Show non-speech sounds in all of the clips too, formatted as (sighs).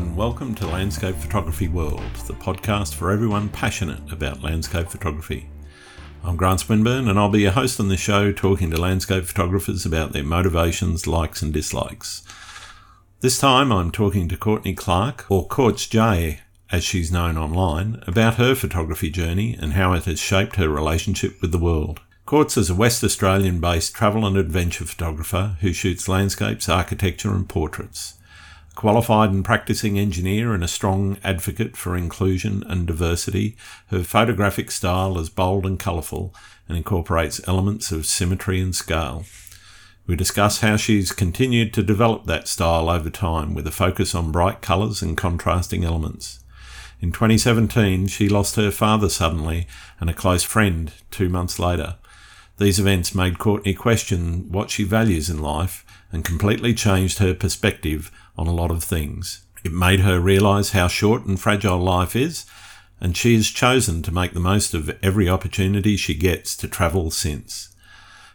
And welcome to Landscape Photography World, the podcast for everyone passionate about landscape photography. I'm Grant Swinburne, and I'll be your host on the show talking to landscape photographers about their motivations, likes, and dislikes. This time I'm talking to Courtney Clark, or Courts J as she's known online, about her photography journey and how it has shaped her relationship with the world. Courts is a West Australian based travel and adventure photographer who shoots landscapes, architecture, and portraits qualified and practicing engineer and a strong advocate for inclusion and diversity, her photographic style is bold and colourful and incorporates elements of symmetry and scale. We discuss how she's continued to develop that style over time with a focus on bright colours and contrasting elements. In 2017, she lost her father suddenly and a close friend two months later. These events made Courtney question what she values in life and completely changed her perspective on a lot of things. It made her realise how short and fragile life is, and she has chosen to make the most of every opportunity she gets to travel since.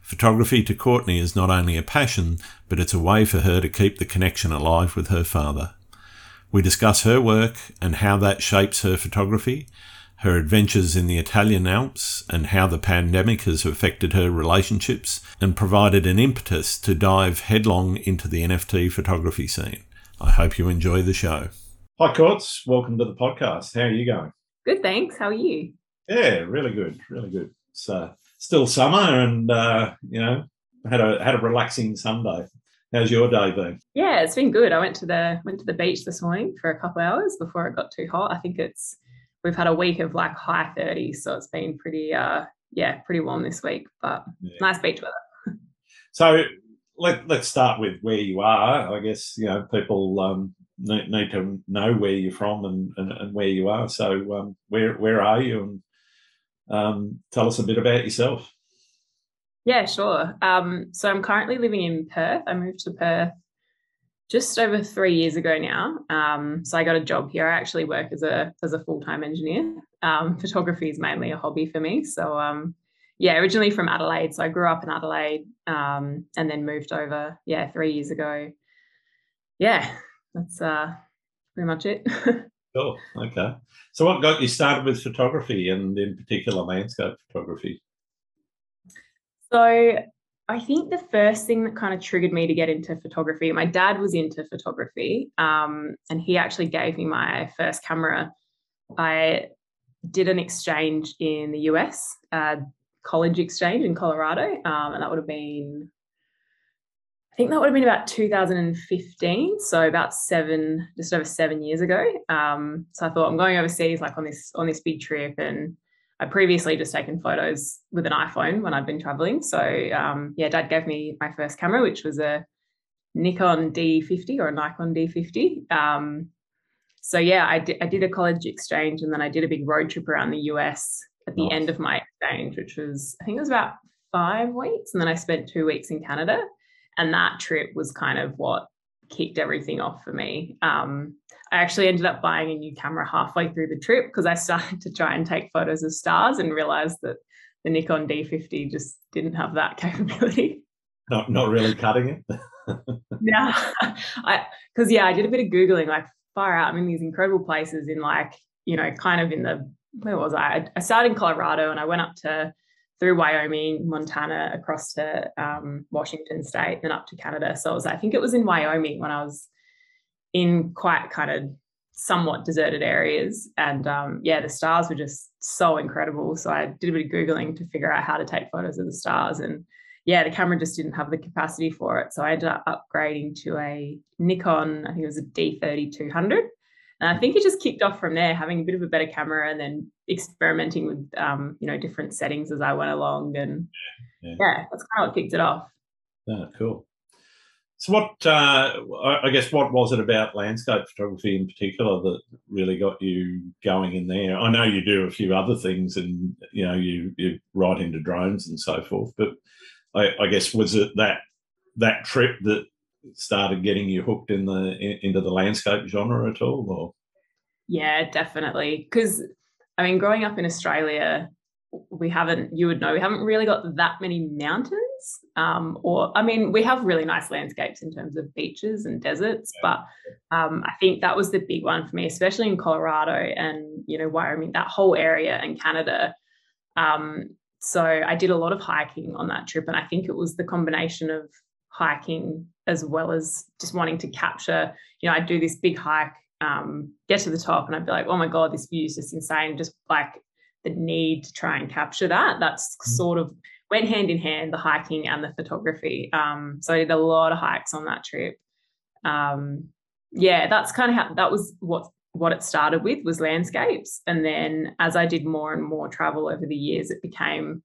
Photography to Courtney is not only a passion, but it's a way for her to keep the connection alive with her father. We discuss her work and how that shapes her photography, her adventures in the Italian Alps, and how the pandemic has affected her relationships and provided an impetus to dive headlong into the NFT photography scene. I hope you enjoy the show. Hi, Courts. Welcome to the podcast. How are you going? Good, thanks. How are you? Yeah, really good, really good. It's uh, still summer, and uh, you know, had a had a relaxing Sunday. How's your day been? Yeah, it's been good. I went to the went to the beach this morning for a couple hours before it got too hot. I think it's we've had a week of like high 30s, so it's been pretty uh yeah, pretty warm this week, but yeah. nice beach weather. so let, let's start with where you are. I guess you know people um, need, need, to know where you're from and, and, and where you are. So um, where where are you, and um, tell us a bit about yourself. Yeah, sure. Um, so I'm currently living in Perth. I moved to Perth just over three years ago now. Um, so I got a job here. I actually work as a as a full time engineer. Um, photography is mainly a hobby for me. So yeah, originally from Adelaide. So I grew up in Adelaide um, and then moved over, yeah, three years ago. Yeah, that's uh, pretty much it. (laughs) cool. Okay. So what got you started with photography and in particular landscape photography? So I think the first thing that kind of triggered me to get into photography, my dad was into photography um, and he actually gave me my first camera. I did an exchange in the US, uh, college exchange in Colorado, um, and that would have been, I think that would have been about 2015, so about seven, just over seven years ago. Um, so I thought I'm going overseas, like on this on this big trip, and I'd previously just taken photos with an iPhone when I'd been traveling. So um, yeah, Dad gave me my first camera, which was a Nikon D50 or a Nikon D50. Um, so yeah, I I did a college exchange and then I did a big road trip around the US at the nice. end of my exchange, which was, I think it was about five weeks. And then I spent two weeks in Canada. And that trip was kind of what kicked everything off for me. Um, I actually ended up buying a new camera halfway through the trip because I (laughs) started to try and take photos of stars and realized that the Nikon D50 just didn't have that (laughs) capability. Not, not really cutting it. (laughs) yeah, I because yeah, I did a bit of googling, like far out. I'm in these incredible places in like you know, kind of in the where was I? I started in Colorado and I went up to through Wyoming, Montana, across to um, Washington State, then up to Canada. So was, I think it was in Wyoming when I was in quite kind of somewhat deserted areas. And um, yeah, the stars were just so incredible. So I did a bit of Googling to figure out how to take photos of the stars. And yeah, the camera just didn't have the capacity for it. So I ended up upgrading to a Nikon, I think it was a D30 200. And I think it just kicked off from there, having a bit of a better camera and then experimenting with, um, you know, different settings as I went along. And yeah, yeah that's kind of what kicked it off. Yeah, cool. So, what uh, I guess what was it about landscape photography in particular that really got you going in there? I know you do a few other things, and you know you you write into drones and so forth. But I, I guess was it that that trip that started getting you hooked in the in, into the landscape genre at all or yeah definitely because i mean growing up in australia we haven't, you would know, we haven't really got that many mountains. Um, or, I mean, we have really nice landscapes in terms of beaches and deserts, yeah. but um, I think that was the big one for me, especially in Colorado and, you know, Wyoming, that whole area and Canada. Um, so I did a lot of hiking on that trip. And I think it was the combination of hiking as well as just wanting to capture, you know, I'd do this big hike, um, get to the top, and I'd be like, oh my God, this view is just insane. Just like the need to try and capture that. That's mm-hmm. sort of went hand in hand, the hiking and the photography. Um, so I did a lot of hikes on that trip. Um, yeah, that's kind of how that was what what it started with was landscapes. And then as I did more and more travel over the years, it became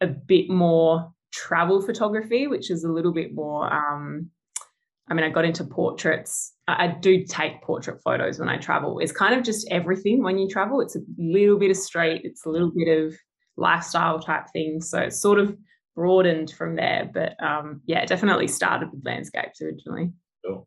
a bit more travel photography, which is a little bit more. Um, I mean, I got into portraits. I, do take portrait photos when I travel. It's kind of just everything when you travel. It's a little bit of street, it's a little bit of lifestyle type things. So it's sort of broadened from there. But um, yeah, it definitely started with landscapes originally. Cool.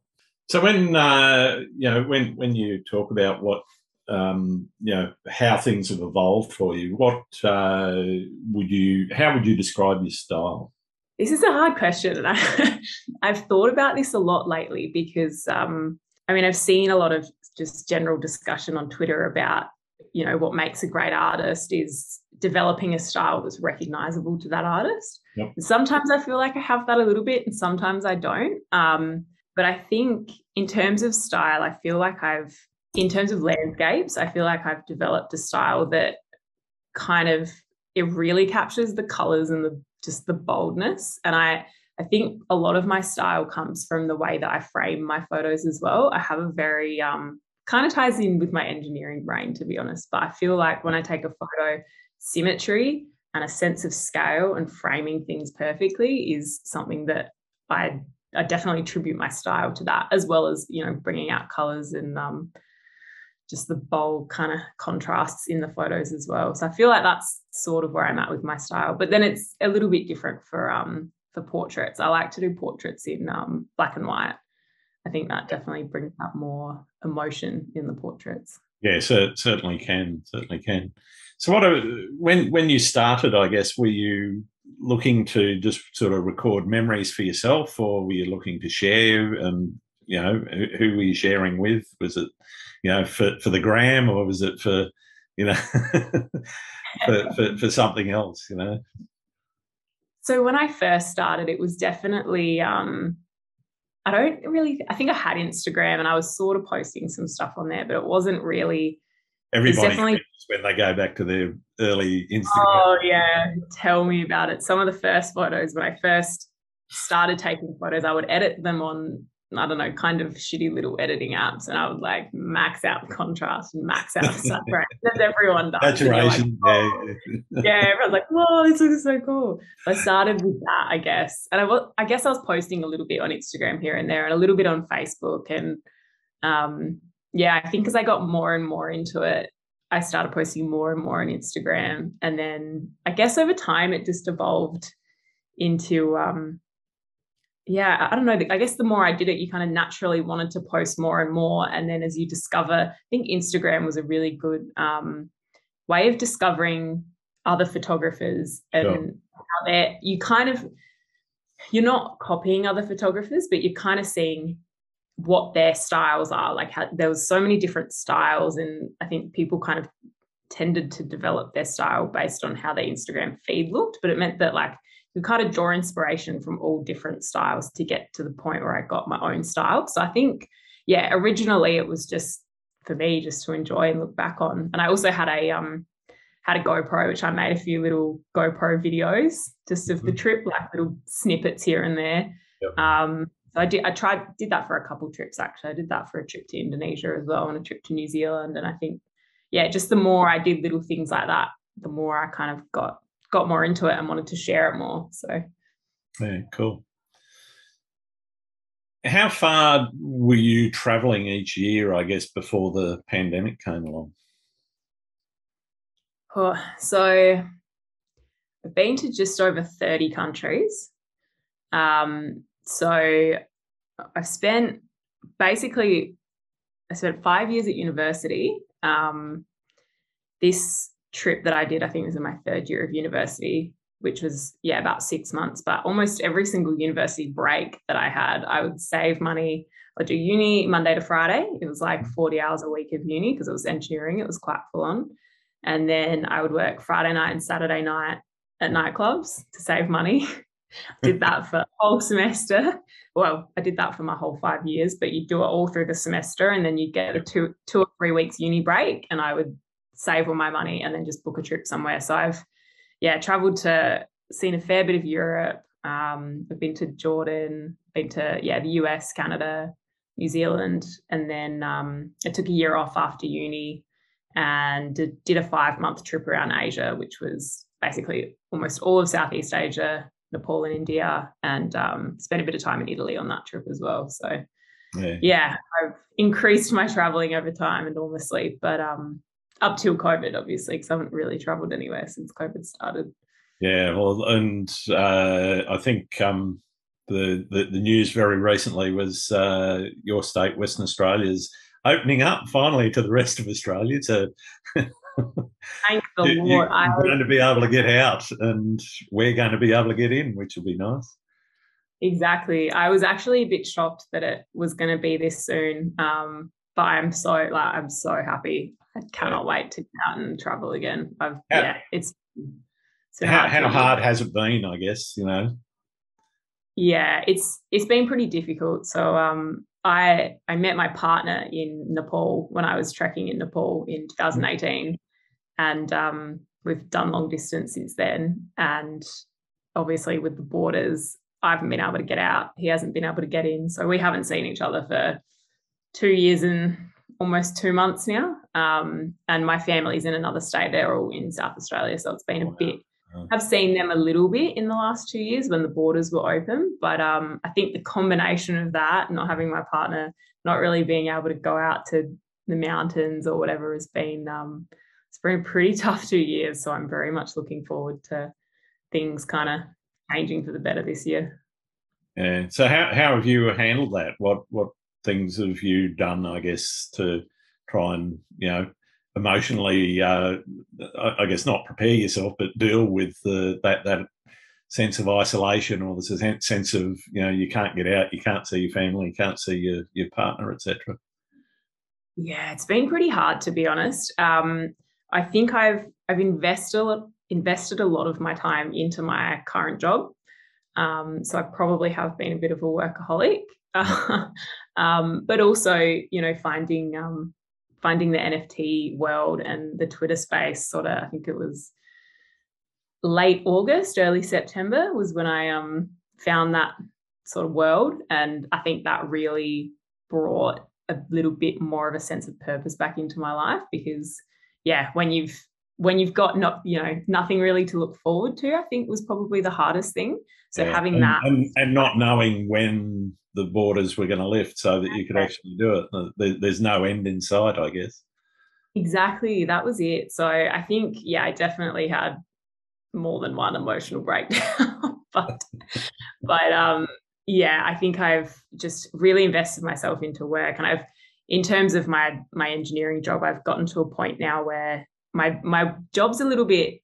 So when uh, you know when when you talk about what um, you know how things have evolved for you. What uh, would you? How would you describe your style? This is a hard question, and (laughs) I, I've thought about this a lot lately because um, I mean I've seen a lot of just general discussion on Twitter about you know what makes a great artist is developing a style that's recognizable to that artist. Yep. Sometimes I feel like I have that a little bit, and sometimes I don't. Um, but I think in terms of style, I feel like I've in terms of landscapes, I feel like I've developed a style that kind of it really captures the colors and the just the boldness. And I I think a lot of my style comes from the way that I frame my photos as well. I have a very um, kind of ties in with my engineering brain, to be honest. But I feel like when I take a photo, symmetry and a sense of scale and framing things perfectly is something that I I definitely attribute my style to that, as well as you know bringing out colors and um, just the bold kind of contrasts in the photos as well. So I feel like that's sort of where I'm at with my style. But then it's a little bit different for um for portraits. I like to do portraits in um black and white. I think that definitely brings out more emotion in the portraits. Yeah, so certainly can, certainly can. So what are, when when you started, I guess, were you looking to just sort of record memories for yourself or were you looking to share and you know who were you sharing with was it you know, for, for the gram or was it for, you know, (laughs) for, for, for something else, you know? So when I first started, it was definitely, um, I don't really, I think I had Instagram and I was sort of posting some stuff on there, but it wasn't really. Everybody definitely, when they go back to their early Instagram. Oh, yeah. Tell me about it. Some of the first photos, when I first started taking photos, I would edit them on I don't know, kind of shitty little editing apps, and I would like max out contrast and max out the saturation (laughs) as everyone does. Saturation, like, oh. yeah, yeah. (laughs) Everyone's like, "Whoa, this looks so cool." I started with that, I guess, and I was, I guess I was posting a little bit on Instagram here and there, and a little bit on Facebook, and um, yeah, I think as I got more and more into it, I started posting more and more on Instagram, and then I guess over time it just evolved into um, yeah, I don't know. I guess the more I did it, you kind of naturally wanted to post more and more. And then as you discover, I think Instagram was a really good um, way of discovering other photographers and sure. how they're, you kind of, you're not copying other photographers, but you're kind of seeing what their styles are. Like how, there was so many different styles. And I think people kind of tended to develop their style based on how their Instagram feed looked. But it meant that like we kind of draw inspiration from all different styles to get to the point where I got my own style. So I think, yeah, originally it was just for me just to enjoy and look back on. And I also had a um had a GoPro, which I made a few little GoPro videos just of the mm-hmm. trip, like little snippets here and there. Yep. Um, so I did I tried did that for a couple trips actually. I did that for a trip to Indonesia as well and a trip to New Zealand. And I think, yeah, just the more I did little things like that, the more I kind of got got more into it and wanted to share it more. So, yeah, cool. How far were you traveling each year, I guess, before the pandemic came along? Oh, so I've been to just over 30 countries. Um, so I've spent basically, I spent five years at university. Um, this trip that I did, I think it was in my third year of university, which was, yeah, about six months. But almost every single university break that I had, I would save money. I'd do uni Monday to Friday. It was like mm-hmm. 40 hours a week of uni because it was engineering, it was quite full on. And then I would work Friday night and Saturday night at nightclubs to save money. (laughs) did that for a whole semester. Well, I did that for my whole five years, but you do it all through the semester and then you get a two two or three weeks uni break. And I would save all my money and then just book a trip somewhere. So I've yeah, traveled to seen a fair bit of Europe. Um, I've been to Jordan, been to yeah, the US, Canada, New Zealand, and then um, I took a year off after uni and did, did a five month trip around Asia, which was basically almost all of Southeast Asia, Nepal and India, and um, spent a bit of time in Italy on that trip as well. So, yeah, yeah I've increased my traveling over time enormously, but um, up till COVID, obviously, because I haven't really traveled anywhere since COVID started. Yeah, well, and uh, I think um, the, the, the news very recently was uh, your state, Western Australia's opening up finally to the rest of Australia to (laughs) Thank the Lord. You're going to be able to get out, and we're going to be able to get in, which will be nice. Exactly. I was actually a bit shocked that it was going to be this soon, um, but I'm so like I'm so happy. I cannot yeah. wait to get out and travel again. I've, how, yeah, it's. it's how, how hard has it been? I guess you know. Yeah, it's it's been pretty difficult. So um, I I met my partner in Nepal when I was trekking in Nepal in 2018, and um, we've done long distance since then. And obviously, with the borders, I haven't been able to get out. He hasn't been able to get in, so we haven't seen each other for two years and almost two months now. Um, and my family's in another state; they're all in South Australia, so it's been a bit. I've seen them a little bit in the last two years when the borders were open, but um, I think the combination of that, not having my partner, not really being able to go out to the mountains or whatever, has been um, it's been a pretty (laughs) tough two years. So I'm very much looking forward to things kind of changing for the better this year. Yeah. So how how have you handled that? What what things have you done? I guess to try and you know emotionally, uh, I guess not prepare yourself, but deal with the, that that sense of isolation or the sense of you know you can't get out, you can't see your family, you can't see your your partner, etc. Yeah, it's been pretty hard to be honest. Um, I think I've I've invested invested a lot of my time into my current job. Um, so I probably have been a bit of a workaholic, (laughs) um, but also you know finding um, finding the NFT world and the Twitter space. Sort of, I think it was late August, early September was when I um, found that sort of world, and I think that really brought a little bit more of a sense of purpose back into my life because yeah, when you've when you've got not you know nothing really to look forward to, I think was probably the hardest thing. So yeah, having and, that and, and, not knowing when the borders were going to lift, so that you could actually do it. There's no end in sight, I guess. Exactly, that was it. So I think yeah, I definitely had more than one emotional breakdown, (laughs) but but um yeah, I think I've just really invested myself into work, and I've in terms of my my engineering job, I've gotten to a point now where my my job's a little bit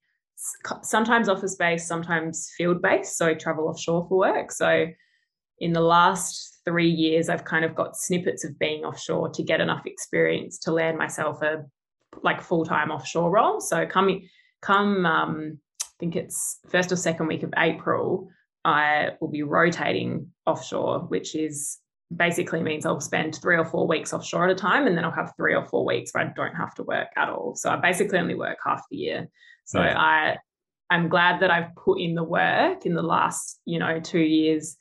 sometimes office based, sometimes field based. So I travel offshore for work. So in the last three years, I've kind of got snippets of being offshore to get enough experience to land myself a like full time offshore role. So coming come um, I think it's first or second week of April, I will be rotating offshore, which is basically means I'll spend three or four weeks offshore at a time, and then I'll have three or four weeks where I don't have to work at all. So I basically only work half the year. So right. I I'm glad that I've put in the work in the last, you know, two years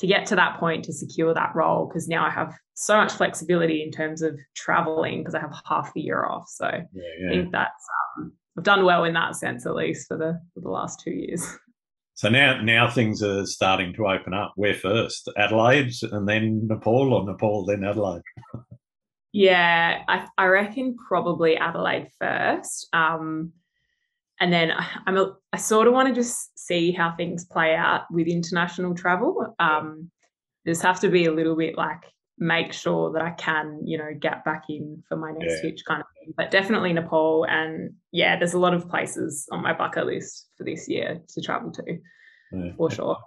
to get to that point to secure that role because now I have so much flexibility in terms of traveling because I have half the year off. So yeah, yeah. I think that's um, I've done well in that sense at least for the for the last two years. (laughs) So now, now things are starting to open up. Where first? Adelaide, and then Nepal, or Nepal, then Adelaide. yeah, I, I reckon probably Adelaide first, um, and then (laughs) I'm a, I sort of want to just see how things play out with international travel. Um, just have to be a little bit like make sure that I can, you know, get back in for my next yeah. hitch kind of thing. But definitely Nepal. And yeah, there's a lot of places on my bucket list for this year to travel to yeah. for sure.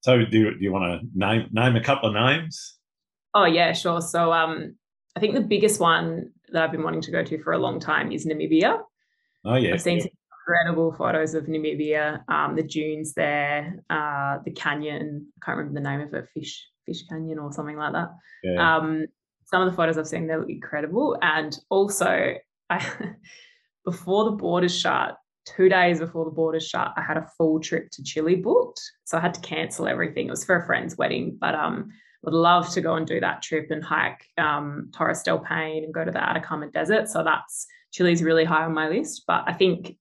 So do you, do you want to name name a couple of names? Oh yeah, sure. So um I think the biggest one that I've been wanting to go to for a long time is Namibia. Oh yeah. I've seen yeah. incredible photos of Namibia, um, the dunes there, uh, the canyon. I can't remember the name of it, Fish Fish Canyon or something like that. Yeah. Um, some of the photos I've seen they look incredible, and also I (laughs) before the borders shut, two days before the borders shut, I had a full trip to Chile booked, so I had to cancel everything. It was for a friend's wedding, but um, would love to go and do that trip and hike um, Torres del Paine and go to the Atacama Desert. So that's Chile's really high on my list. But I think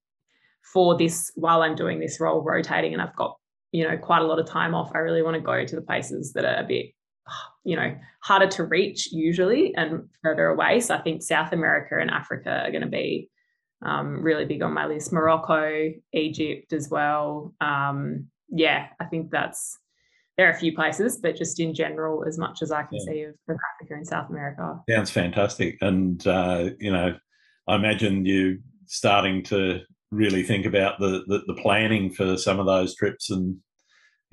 for this, while I'm doing this role rotating and I've got you know quite a lot of time off i really want to go to the places that are a bit you know harder to reach usually and further away. So i think south america and africa are going to be um, really big on my list. Morocco egypt as well. Um, yeah i think that's there are a few places but just in general as much as i can yeah. see of, of africa and south america. Sounds fantastic. And uh, you know i imagine you starting to really think about the, the, the planning for some of those trips and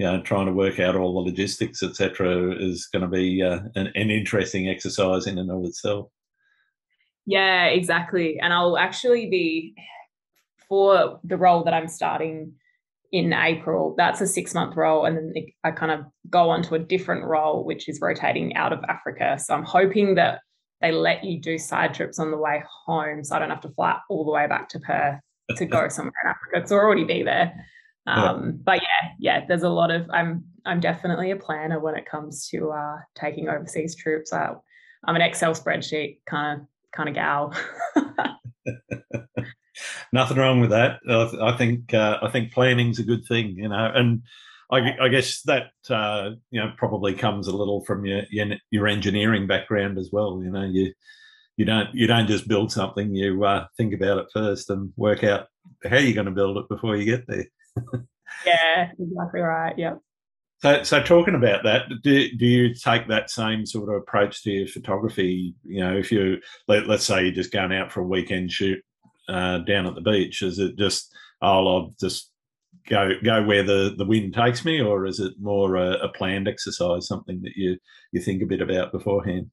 you know trying to work out all the logistics etc is going to be uh, an, an, interesting exercise in and of itself. Yeah exactly. And i'll actually be for the role that i'm starting in april that's a six month role and then i kind of go on to a different role which is rotating out of africa. So i'm hoping that they let you do side trips on the way home so i don't have to fly all the way back to perth to go (laughs) somewhere in africa. To already be there um, yeah. but yeah yeah there's a lot of i'm i'm definitely a planner when it comes to uh, taking overseas trips I, i'm an excel spreadsheet kind of kind of gal (laughs) nothing wrong with that i think uh, i think planning's a good thing you know and I, I guess that uh, you know probably comes a little from your, your, your engineering background as well. You know, you you don't you don't just build something. You uh, think about it first and work out how you're going to build it before you get there yeah, exactly right. Yep. So, so talking about that, do, do you take that same sort of approach to your photography? You know, if you let, let's say you're just going out for a weekend shoot uh, down at the beach, is it just oh, I'll just go go where the, the wind takes me, or is it more a, a planned exercise, something that you you think a bit about beforehand?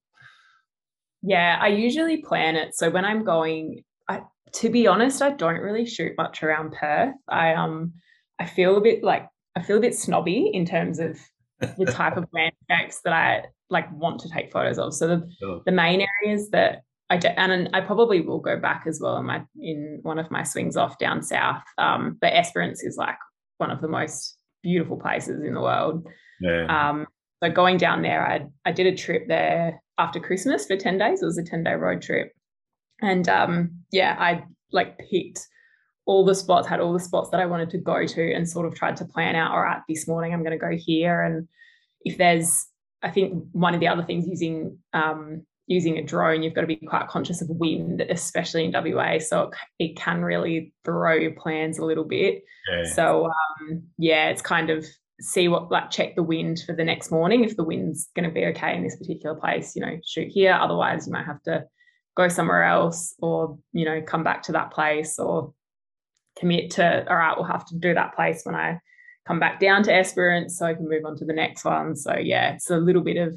Yeah, I usually plan it. So when I'm going, I, to be honest, I don't really shoot much around Perth. I um I feel a bit like I feel a bit snobby in terms of the (laughs) type of landscapes that I like want to take photos of. So the sure. the main areas that I do, and I probably will go back as well in my in one of my swings off down south. Um, but Esperance is like one of the most beautiful places in the world. Yeah. Um, so going down there, I I did a trip there after Christmas for ten days. It was a ten day road trip, and um, yeah, I like picked all the spots, had all the spots that I wanted to go to, and sort of tried to plan out. All right, this morning I'm going to go here, and if there's, I think one of the other things using um, using a drone, you've got to be quite conscious of wind, especially in WA. So it, can really throw your plans a little bit. Yeah. So um, yeah, it's kind of see what like check the wind for the next morning. If the wind's going to be okay in this particular place, you know, shoot here. Otherwise, you might have to go somewhere else or you know come back to that place or commit to all right we'll have to do that place when i come back down to esperance so i can move on to the next one so yeah it's a little bit of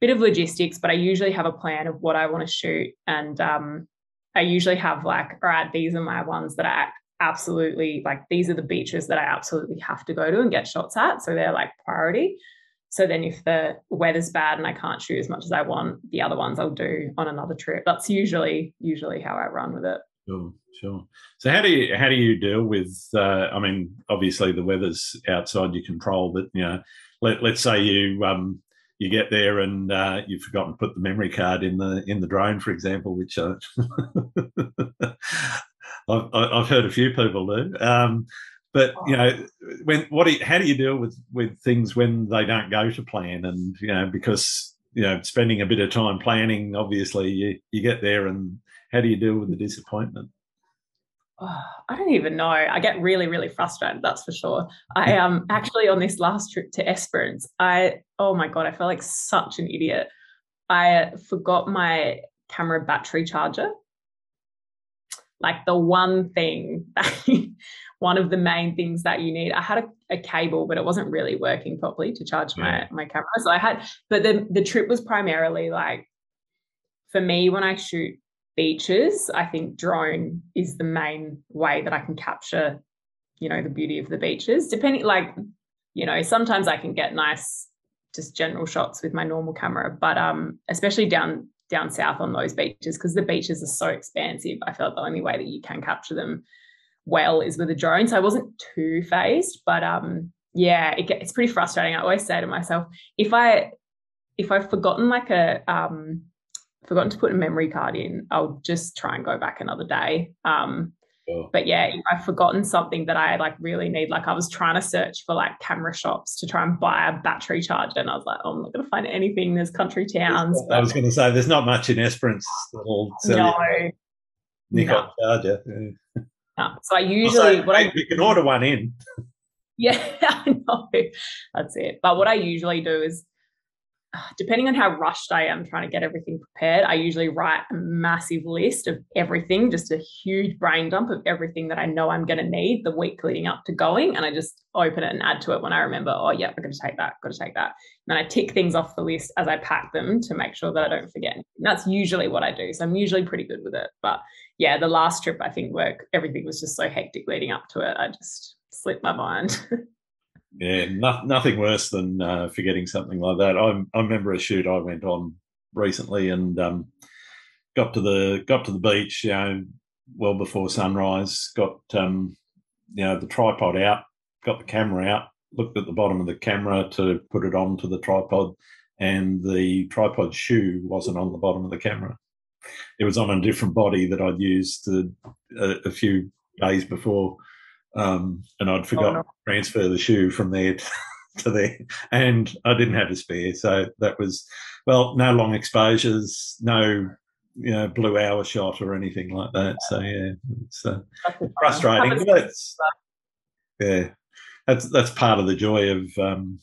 bit of logistics but i usually have a plan of what i want to shoot and um, i usually have like all right these are my ones that i absolutely like these are the beaches that i absolutely have to go to and get shots at so they're like priority so then if the weather's bad and I can't shoot as much as I want, the other ones I'll do on another trip. That's usually usually how I run with it. Sure, sure. So how do you how do you deal with? Uh, I mean, obviously the weather's outside your control, but you know, let let's say you um you get there and uh, you've forgotten to put the memory card in the in the drone, for example, which uh, (laughs) I've, I've heard a few people do. Um, but you know, when what do you, how do you deal with with things when they don't go to plan? And you know, because you know, spending a bit of time planning, obviously, you you get there, and how do you deal with the disappointment? oh, (sighs) I don't even know. I get really, really frustrated. That's for sure. I am um, actually on this last trip to Esperance. I oh my god, I felt like such an idiot. I forgot my camera battery charger. Like the one thing (laughs) that one of the main things that you need. I had a, a cable, but it wasn't really working properly to charge my my camera. So I had, but the the trip was primarily like for me when I shoot beaches, I think drone is the main way that I can capture, you know, the beauty of the beaches. Depending, like, you know, sometimes I can get nice, just general shots with my normal camera, but um, especially down down south on those beaches because the beaches are so expansive. I felt the only way that you can capture them well is with a drone. So I wasn't too fazed, but um, yeah, it, it's pretty frustrating. I always say to myself, if I if I've forgotten like a um forgotten to put a memory card in, I'll just try and go back another day. Um, But yeah, I've forgotten something that I like really need. Like I was trying to search for like camera shops to try and buy a battery charger, and I was like, oh, I'm not going to find anything. There's country towns. I was going to say there's not much in Esperance that'll sell no, you Nikon no. charger. No. So I usually what I you can order one in. (laughs) Yeah, I know. That's it. But what I usually do is depending on how rushed I am trying to get everything prepared, I usually write a massive list of everything, just a huge brain dump of everything that I know I'm going to need the week leading up to going. And I just open it and add to it when I remember, oh, yeah, I'm going to take that, got to take that. And then I tick things off the list as I pack them to make sure that I don't forget. And that's usually what I do. So I'm usually pretty good with it. But yeah, the last trip, I think work, everything was just so hectic leading up to it. I just slipped my mind. (laughs) Yeah, no, nothing worse than uh, forgetting something like that. I, I remember a shoot I went on recently and um, got to the got to the beach, you know, well before sunrise. Got um, you know the tripod out, got the camera out, looked at the bottom of the camera to put it onto the tripod, and the tripod shoe wasn't on the bottom of the camera. It was on a different body that I'd used a, a few days before um, and I'd forgotten oh, no. to transfer the shoe from there to, (laughs) to there, and I didn't have a spare. So that was, well, no long exposures, no you know blue hour shot or anything like that. So yeah, it's uh, frustrating. But it's, yeah, that's that's part of the joy of um,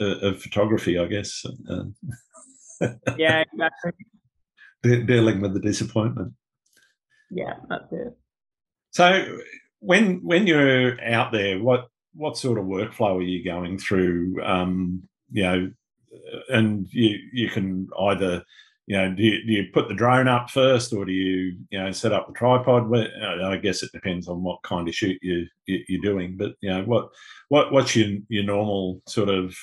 of photography, I guess. (laughs) yeah, exactly. dealing with the disappointment. Yeah, that's it. So when when you're out there, what what sort of workflow are you going through? Um, you know, and you you can either you know do you, do you put the drone up first, or do you you know set up the tripod? I guess it depends on what kind of shoot you, you are doing. But you know what what what's your your normal sort of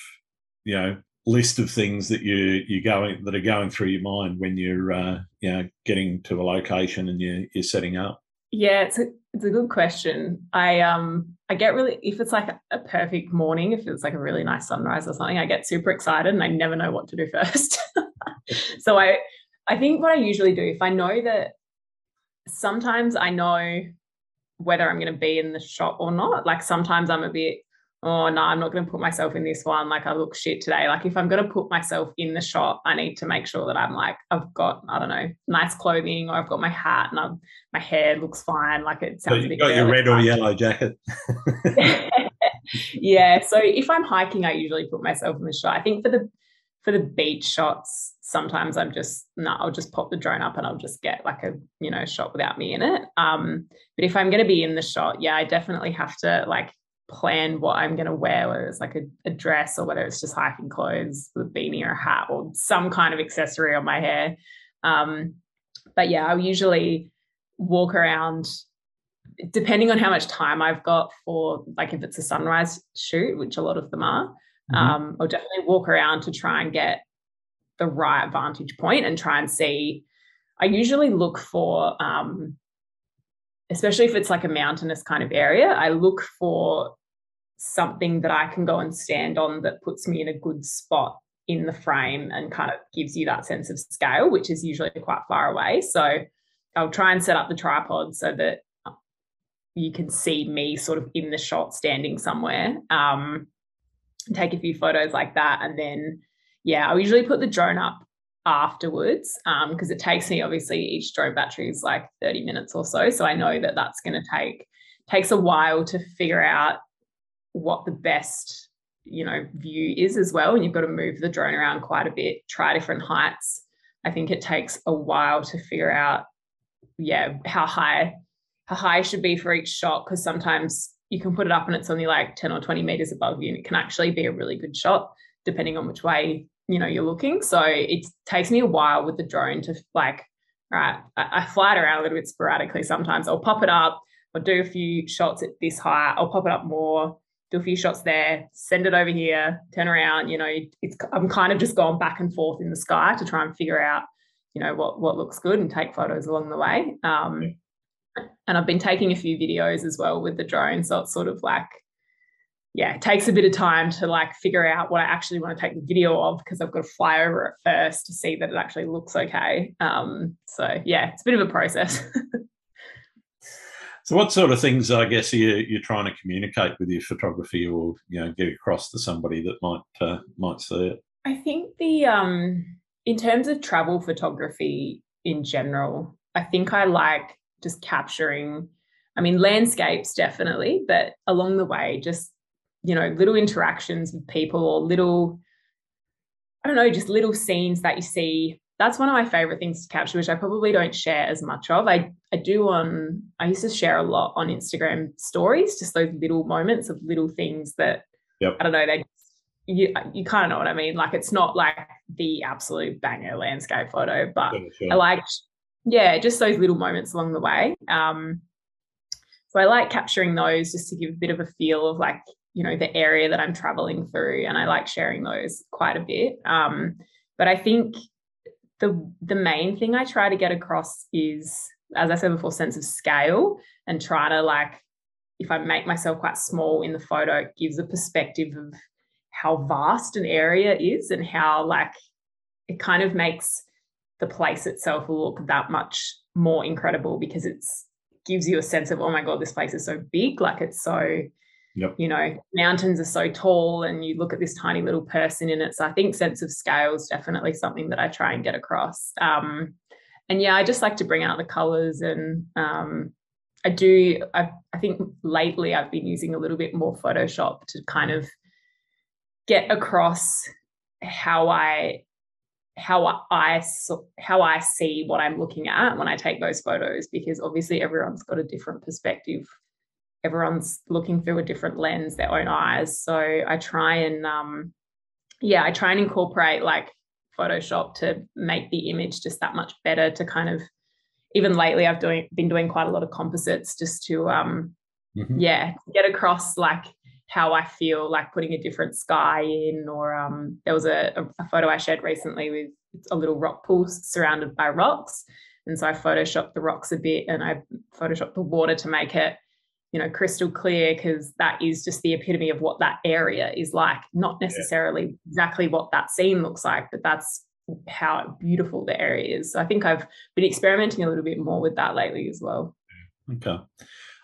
you know list of things that you you going that are going through your mind when you're uh, you know getting to a location and you you're setting up. Yeah, it's a it's a good question. I um I get really if it's like a perfect morning, if it's like a really nice sunrise or something, I get super excited and I never know what to do (laughs) first. (laughs) so I I think what I usually do if I know that sometimes I know whether I'm going to be in the shot or not. Like sometimes I'm a bit oh no, I'm not going to put myself in this one. Like I look shit today. Like if I'm going to put myself in the shot, I need to make sure that I'm like, I've got, I don't know, nice clothing or I've got my hat and I'm, my hair looks fine. Like it sounds so you got your red or yellow jacket. (laughs) yeah. So if I'm hiking, I usually put myself in the shot. I think for the, for the beach shots, sometimes I'm just no, I'll just pop the drone up and I'll just get like a you know shot without me in it. Um, but if I'm going to be in the shot, yeah, I definitely have to like plan what I'm going to wear, whether it's like a, a, dress or whether it's just hiking clothes with a beanie or a hat or some kind of accessory on my hair. Um, but yeah, I'll usually walk around depending on how much time I've got for like if it's a sunrise shoot, which a lot of them are, mm-hmm. um, I'll definitely walk around to try and get the right vantage point and try and see. I usually look for um, especially if it's like a mountainous kind of area, I look for something that I can go and stand on that puts me in a good spot in the frame and kind of gives you that sense of scale, which is usually quite far away. So I'll try and set up the tripod so that you can see me sort of in the shot standing somewhere. Um, take a few photos like that. And then, yeah, I'll usually put the drone up afterwards because um, it takes me obviously each drone battery is like 30 minutes or so so i know that that's going to take takes a while to figure out what the best you know view is as well and you've got to move the drone around quite a bit try different heights. I think it takes a while to figure out yeah how high how high should be for each shot because sometimes you can put it up and it's only like 10 or 20 meters above you and it can actually be a really good shot depending on which way you know you're looking. So it takes me a while with the drone to like right I, I fly it around a little bit sporadically sometimes. I'll pop it up i'll do a few shots at this height i'll pop it up more do a few shots there send it over here turn around you know it's i'm kind of just going back and forth in the sky to try and figure out you know what what looks good and take photos along the way. Um, and I've been taking a few videos as well with the drone. So it's sort of like, yeah, it takes a bit of time to like figure out what I actually want to take the video of because I've got to fly over it first to see that it actually looks okay. Um, so yeah, it's a bit of a process. (laughs) so what sort of things I guess you you're trying to communicate with your photography or you know get across to somebody that might uh, might see it? I think the um in terms of travel photography in general, I think I like just capturing, I mean, landscapes definitely, but along the way, just, you know, little interactions with people or little, I don't know, just little scenes that you see. That's one of my favorite things to capture, which I probably don't share as much of. I, I do on, I used to share a lot on Instagram stories, just those little moments of little things that, yep. I don't know, they you you kind of know what I mean. Like it's not like the absolute banger landscape photo, but sure. I like yeah, just those little moments along the way. Um, so I like capturing those just to give a bit of a feel of like, you know, the area that I'm traveling through. And I like sharing those quite a bit. Um, but I think the the main thing I try to get across is, as I said before, sense of scale and trying to like, if I make myself quite small in the photo, it gives a perspective of how vast an area is and how like it kind of makes the place itself look that much more incredible because it's gives you a sense of oh my god this place is so big like it's so yep. you know mountains are so tall and you look at this tiny little person in it so i think sense of scale is definitely something that i try and get across um, and yeah i just like to bring out the colors and um, i do I, I think lately i've been using a little bit more photoshop to kind of get across how i how I how I see what I'm looking at when I take those photos because obviously everyone's got a different perspective. Everyone's looking through a different lens, their own eyes. So I try and um, yeah, I try and incorporate like Photoshop to make the image just that much better. To kind of even lately, I've doing been doing quite a lot of composites just to um, mm-hmm. yeah get across like how I feel like putting a different sky in, or um, there was a, a, photo I shared recently with a little rock pool surrounded by rocks. And so I photoshopped the rocks a bit and I photoshopped the water to make it, you know, crystal clear because that is just the epitome of what that area is like, not necessarily yeah. exactly what that scene looks like, but that's how beautiful the area is. So I think I've been experimenting a little bit more with that lately as well. Okay.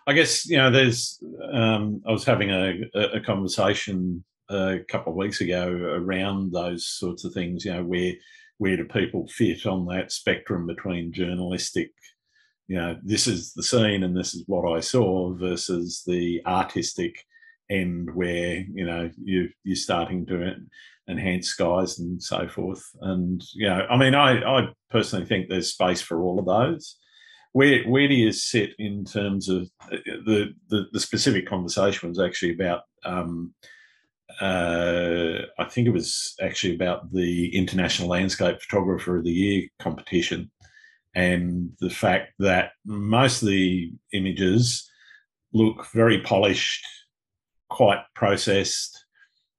I guess you know, there's. Um, I was having a, a conversation a couple of weeks ago around those sorts of things. You know, where where do people fit on that spectrum between journalistic, you know, this is the scene and this is what I saw, versus the artistic end where you know you you're starting to enhance skies and so forth. And you know, I mean, I I personally think there's space for all of those where where do you sit in terms of uh, the the, the specific conversation was actually about um, uh, I think it was actually about the International Landscape Photographer of the Year competition and the fact that most of the images look very polished, quite processed.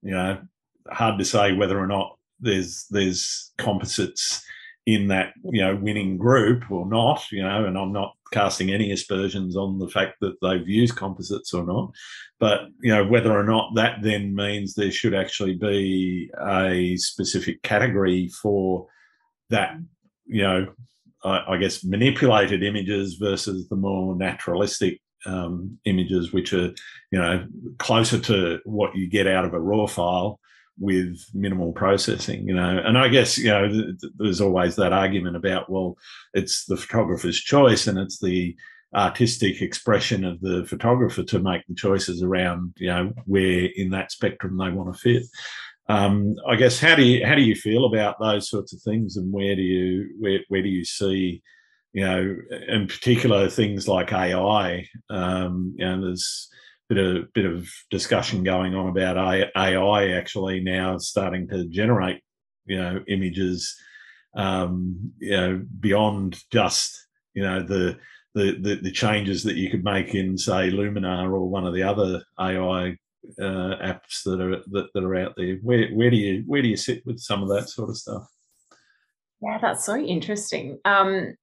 You know, hard to say whether or not there's there's composites in that you know winning group or not you know and i'm not casting any aspersions on the fact that they've used composites or not but you know whether or not that then means there should actually be a specific category for that you know i, guess manipulated images versus the more naturalistic um, images which are you know closer to what you get out of a raw file with minimal processing, you know. And I guess, you know, th- th- there's always that argument about, well, it's the photographer's choice and it's the artistic expression of the photographer to make the choices around, you know, where in that spectrum they want to fit. Um, I guess how do you how do you feel about those sorts of things, and where do you where where do you see, you know, in particular things like AI? Um, know, there's bit of bit of discussion going on about AI actually now starting to generate you know images um, you know beyond just you know the, the the, the changes that you could make in say Luminar or one of the other AI uh, apps that are that, that are out there. Where where do you where do you sit with some of that sort of stuff? Yeah, that's so interesting. Um,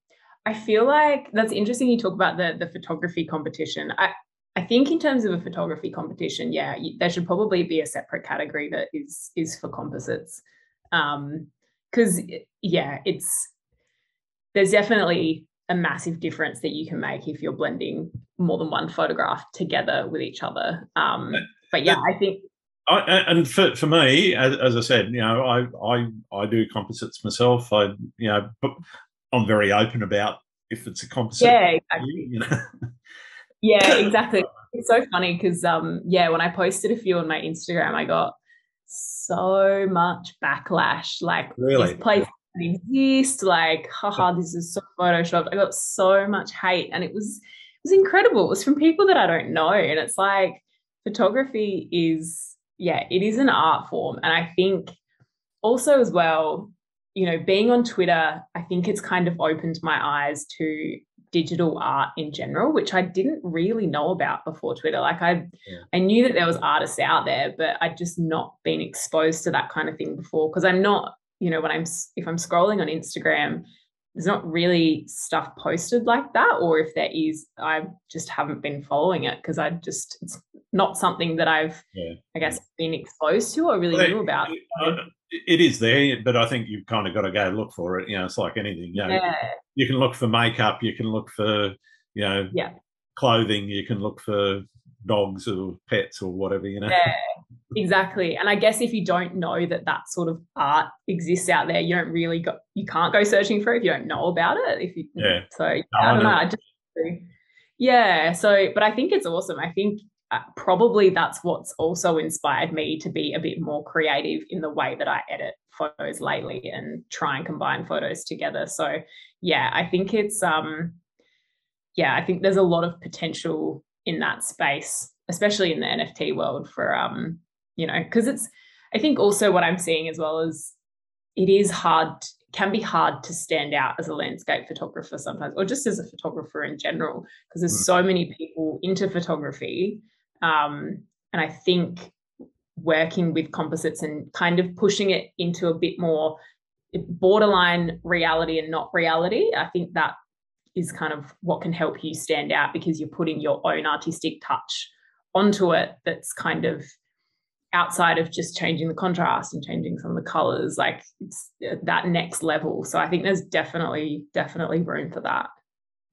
I feel like that's interesting. You talk about the the photography competition. I I think in terms of a photography competition, yeah, there should probably be a separate category that is is for composites, because um, yeah, it's there's definitely a massive difference that you can make if you're blending more than one photograph together with each other. Um, but yeah, I think. I, and for, for me, as, as, I said, you know, I, I I do composites myself. I you know, but I'm very open about if it's a composite. Yeah, exactly. (laughs) You know? Yeah, (laughs) exactly. It's so funny because um yeah, when I posted a few on my Instagram, I got so much backlash. Like really? this place doesn't exist, like, haha, this is so photoshopped. I got so much hate and it was it was incredible. It was from people that I don't know. And it's like photography is, yeah, it is an art form. And I think also as well, you know, being on Twitter, I think it's kind of opened my eyes to digital art in general, which I didn't really know about before Twitter. Like I, yeah. I knew that there was artists out there, but I'd just not been exposed to that kind of thing before. Because I'm not, you know, when I'm if I'm scrolling on Instagram, there's not really stuff posted like that, or if there is, I just haven't been following it because I just it's not something that I've, yeah. I guess, been exposed to or really well, knew about. Uh, it is there, but I think you've kind of got to go look for it. You know, it's like anything. You know, yeah. you can look for makeup, you can look for, you know, yeah. clothing, you can look for dogs or pets or whatever. You know. Yeah, exactly. And I guess if you don't know that that sort of art exists out there, you don't really go. You can't go searching for it if you don't know about it. If you, yeah. So no, I don't know. I just, yeah. So, but I think it's awesome. I think uh, probably that's what's also inspired me to be a bit more creative in the way that I edit photos lately and try and combine photos together. So yeah, I think it's um yeah, I think there's a lot of potential in that space, especially in the NFT world for um, you know, because it's I think also what I'm seeing as well is it is hard can be hard to stand out as a landscape photographer sometimes or just as a photographer in general because there's mm. so many people into photography um, and I think working with composites and kind of pushing it into a bit more borderline reality and not reality, I think that is kind of what can help you stand out because you're putting your own artistic touch onto it that's kind of outside of just changing the contrast and changing some of the colors like it's that next level. So i think there's definitely definitely room for that.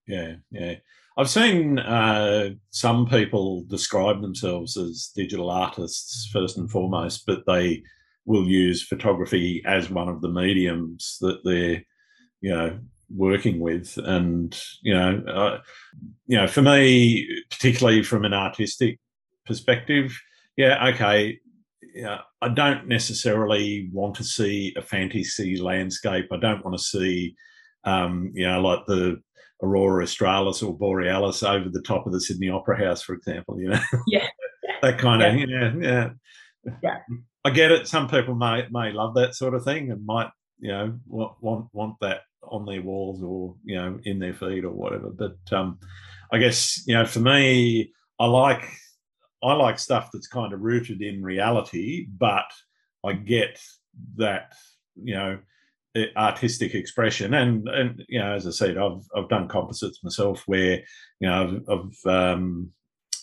Yeah yeah. I've seen uh, some people describe themselves as digital artists first and foremost, but they will use photography as one of the mediums that they're, you know, working with. And you know, uh, you know, for me, particularly from an artistic perspective, yeah, okay, yeah, I don't necessarily want to see a fantasy landscape. I don't want to see, um, you know, like the aurora australis or borealis over the top of the Sydney Opera House, for example. You know, (laughs) yeah, (laughs) that kind of yeah, yeah, yeah. I get it. Some people may may love that sort of thing and might you know want want that on their walls or you know in their feed or whatever. But um, I guess you know for me, I like I like stuff that's kind of rooted in reality, but I get that you know artistic expression and and you know as i said i've i've done composites myself where you know i've, I've um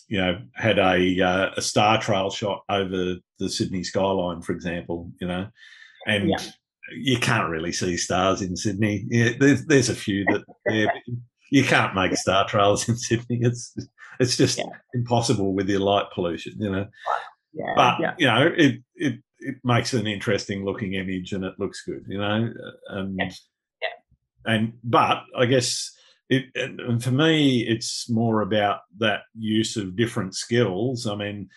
you know had a uh, a star trail shot over the sydney skyline for example you know and yeah. You can't really see stars in sydney yeah, there's there's a few that yeah, you can't make star trails in sydney it's it's just yeah. impossible with your light pollution you know yeah, but you know it it it makes an interesting looking image and it looks good, you know. Uh, and yeah. Yeah. and but I guess it and for me it's more about that use of different skills. I mean,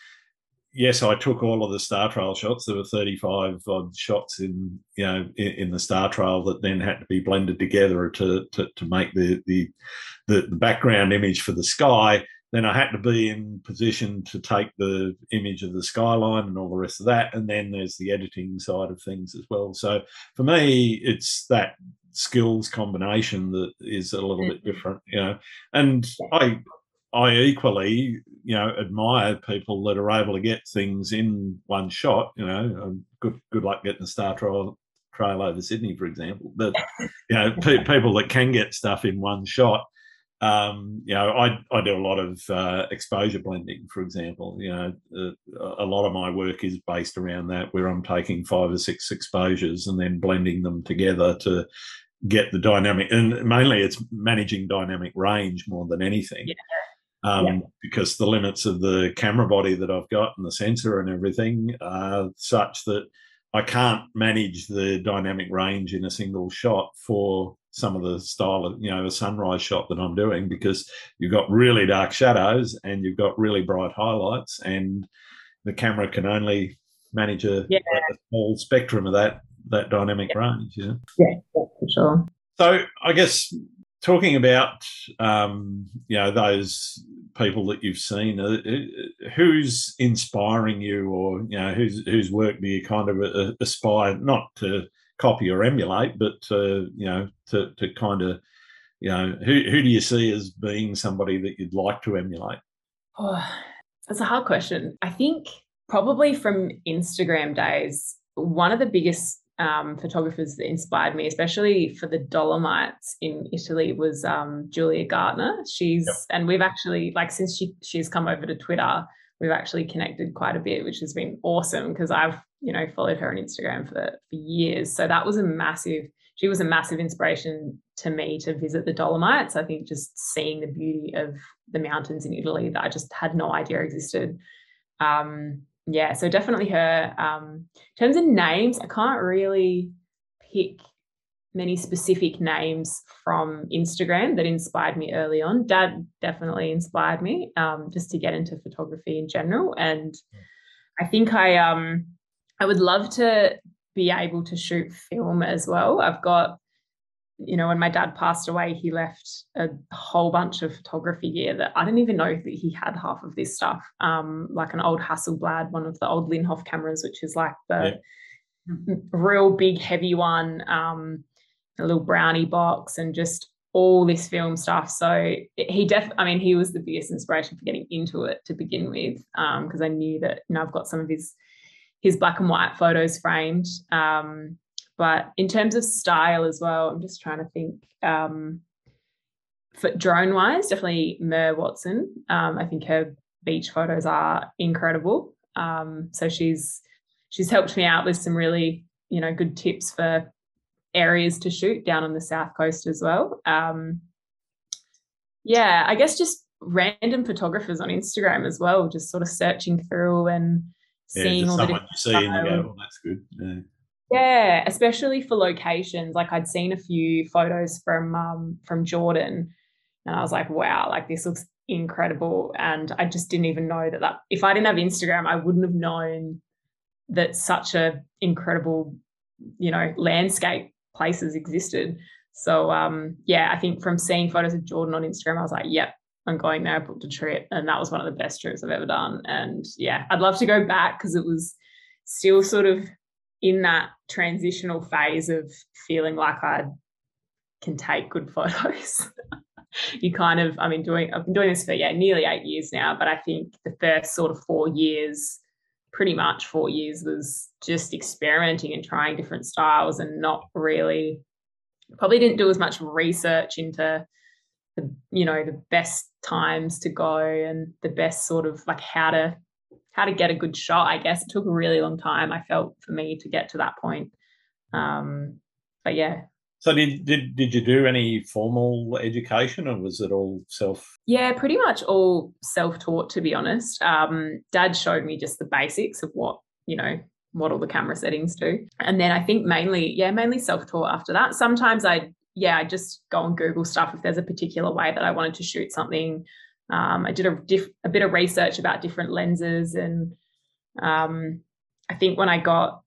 yes, I took all of the Star Trail shots. There were 35 odd shots in you know in, in, the Star Trail that then had to be blended together to to, to make the, the the the background image for the sky. Then I had to be in position to take the image of the skyline and all the rest of that. And then there's the editing side of things as well. So for me, it's that skills combination that is a little bit mm-hmm. different, you know. And I I equally, you know, admire people that are able to get things in one shot. You know, um, good good luck getting a Star Trail trail over Sydney, for example. But you know, pe- (laughs) people that can get stuff in one shot. Um, you know, I I do a lot of uh, exposure blending, for example. You know, uh, a lot of my work is based around that, where I'm taking five or six exposures and then blending them together to get the dynamic. And mainly, it's managing dynamic range more than anything. Yeah um, yeah. because the limits of the camera body that I've got and the sensor and everything are such that I can't manage the dynamic range in a single shot for some of the style of you know a sunrise shot that I'm doing because you've got really dark shadows and you've got really bright highlights and the camera can only manage a, yeah. a small spectrum of that that dynamic yeah. range. Yeah, yeah, for sure. So I guess talking about um, you know those people that you've seen uh, uh, who's inspiring you or you know whose whose work do you kind of uh, aspire not to copy or emulate but to you know to to kind of you know who who do you see as being somebody that you'd like to emulate? Oh that's a hard question. I think probably from instagram days one of the biggest um, photographers that inspired me, especially for the Dolomites in Italy, was um, Julia Gartner. She's yep. and we've actually like since she she's come over to Twitter, we've actually connected quite a bit, which has been awesome because I've you know followed her on Instagram for for years. So that was a massive. She was a massive inspiration to me to visit the Dolomites. I think just seeing the beauty of the mountains in Italy that I just had no idea existed. Um, yeah, so definitely her. Um, in terms of names, I can't really pick many specific names from Instagram that inspired me early on. Dad definitely inspired me um, just to get into photography in general, and I think I um I would love to be able to shoot film as well. I've got you know, when my dad passed away, he left a whole bunch of photography gear that I didn't even know that he had half of this stuff. Um, like an old Hasselblad, one of the old Linhof cameras, which is like the yeah. real big heavy one, um, a little brownie box, and just all this film stuff. So he def I mean, he was the biggest inspiration for getting into it to begin with. because um, I knew that, you know, I've got some of his his black and white photos framed. Um, but in terms of style as well, I'm just trying to think. Um, for drone wise, definitely Mer Watson. Um, I think her beach photos are incredible. Um, so she's she's helped me out with some really you know good tips for areas to shoot down on the south coast as well. Um, yeah, I guess just random photographers on Instagram as well, just sort of searching through and seeing yeah, all the different. You see and you go, well, that's good. Yeah. Yeah, especially for locations. Like I'd seen a few photos from um, from Jordan, and I was like, wow, like this looks incredible. And I just didn't even know that that if I didn't have Instagram, I wouldn't have known that such a incredible, you know, landscape places existed. So um, yeah, I think from seeing photos of Jordan on Instagram, I was like, yep, I'm going there. I booked a trip, and that was one of the best trips I've ever done. And yeah, I'd love to go back because it was still sort of in that transitional phase of feeling like I can take good photos. (laughs) you kind of, I mean, doing I've been doing this for yeah, nearly eight years now, but I think the first sort of four years, pretty much four years, was just experimenting and trying different styles and not really probably didn't do as much research into the you know the best times to go and the best sort of like how to how to get a good shot. I guess it took a really long time. I felt for me to get to that point. Um, but yeah. So did did did you do any formal education, or was it all self? Yeah, pretty much all self taught. To be honest, um, Dad showed me just the basics of what you know model the camera settings do, And then I think mainly, yeah, mainly self-taught after that. Sometimes I, yeah, I just go on Google stuff if there's a particular way that I wanted to shoot something. Um, I did a, diff- a bit of research about different lenses, and um, I think when I got,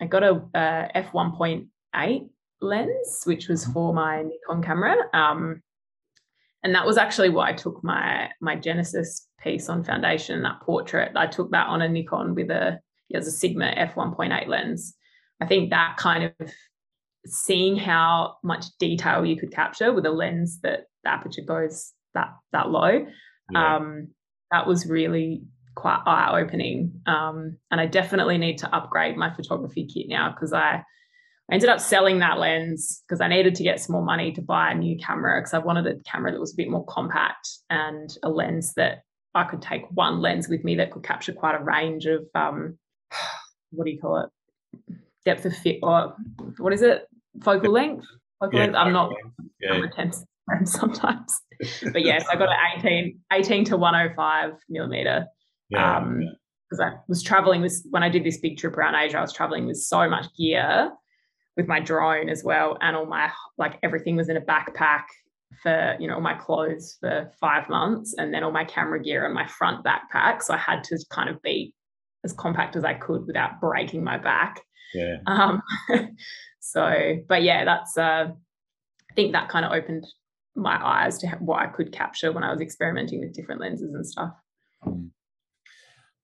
I got a, a f 1.8 lens, which was for my Nikon camera. Um, and that was actually what I took my my Genesis piece on foundation, that portrait. I took that on a Nikon with a as a Sigma f1.8 lens. I think that kind of seeing how much detail you could capture with a lens that the aperture goes that that low, yeah. um, that was really quite eye opening. Um, and I definitely need to upgrade my photography kit now because I I ended up selling that lens because I needed to get some more money to buy a new camera because I wanted a camera that was a bit more compact and a lens that I could take one lens with me that could capture quite a range of um, (sighs) what do you call it? Depth of fit or what is it? Focal length. Focal yeah, length. I'm not. Yeah. I'm (laughs) sometimes, but (laughs) yes, I got an 18, 18 to 105 millimeter. Yeah, um, because I was traveling with when I did this big trip around Asia, I was traveling with so much gear with my drone as well and all my like everything was in a backpack for you know all my clothes for five months and then all my camera gear in my front backpack. So i had to kind of be as compact as i could without breaking my back. Yeah. Um (laughs) so but yeah that's uh i think that kind of opened my eyes to what i could capture when i was experimenting with different lenses and stuff mm.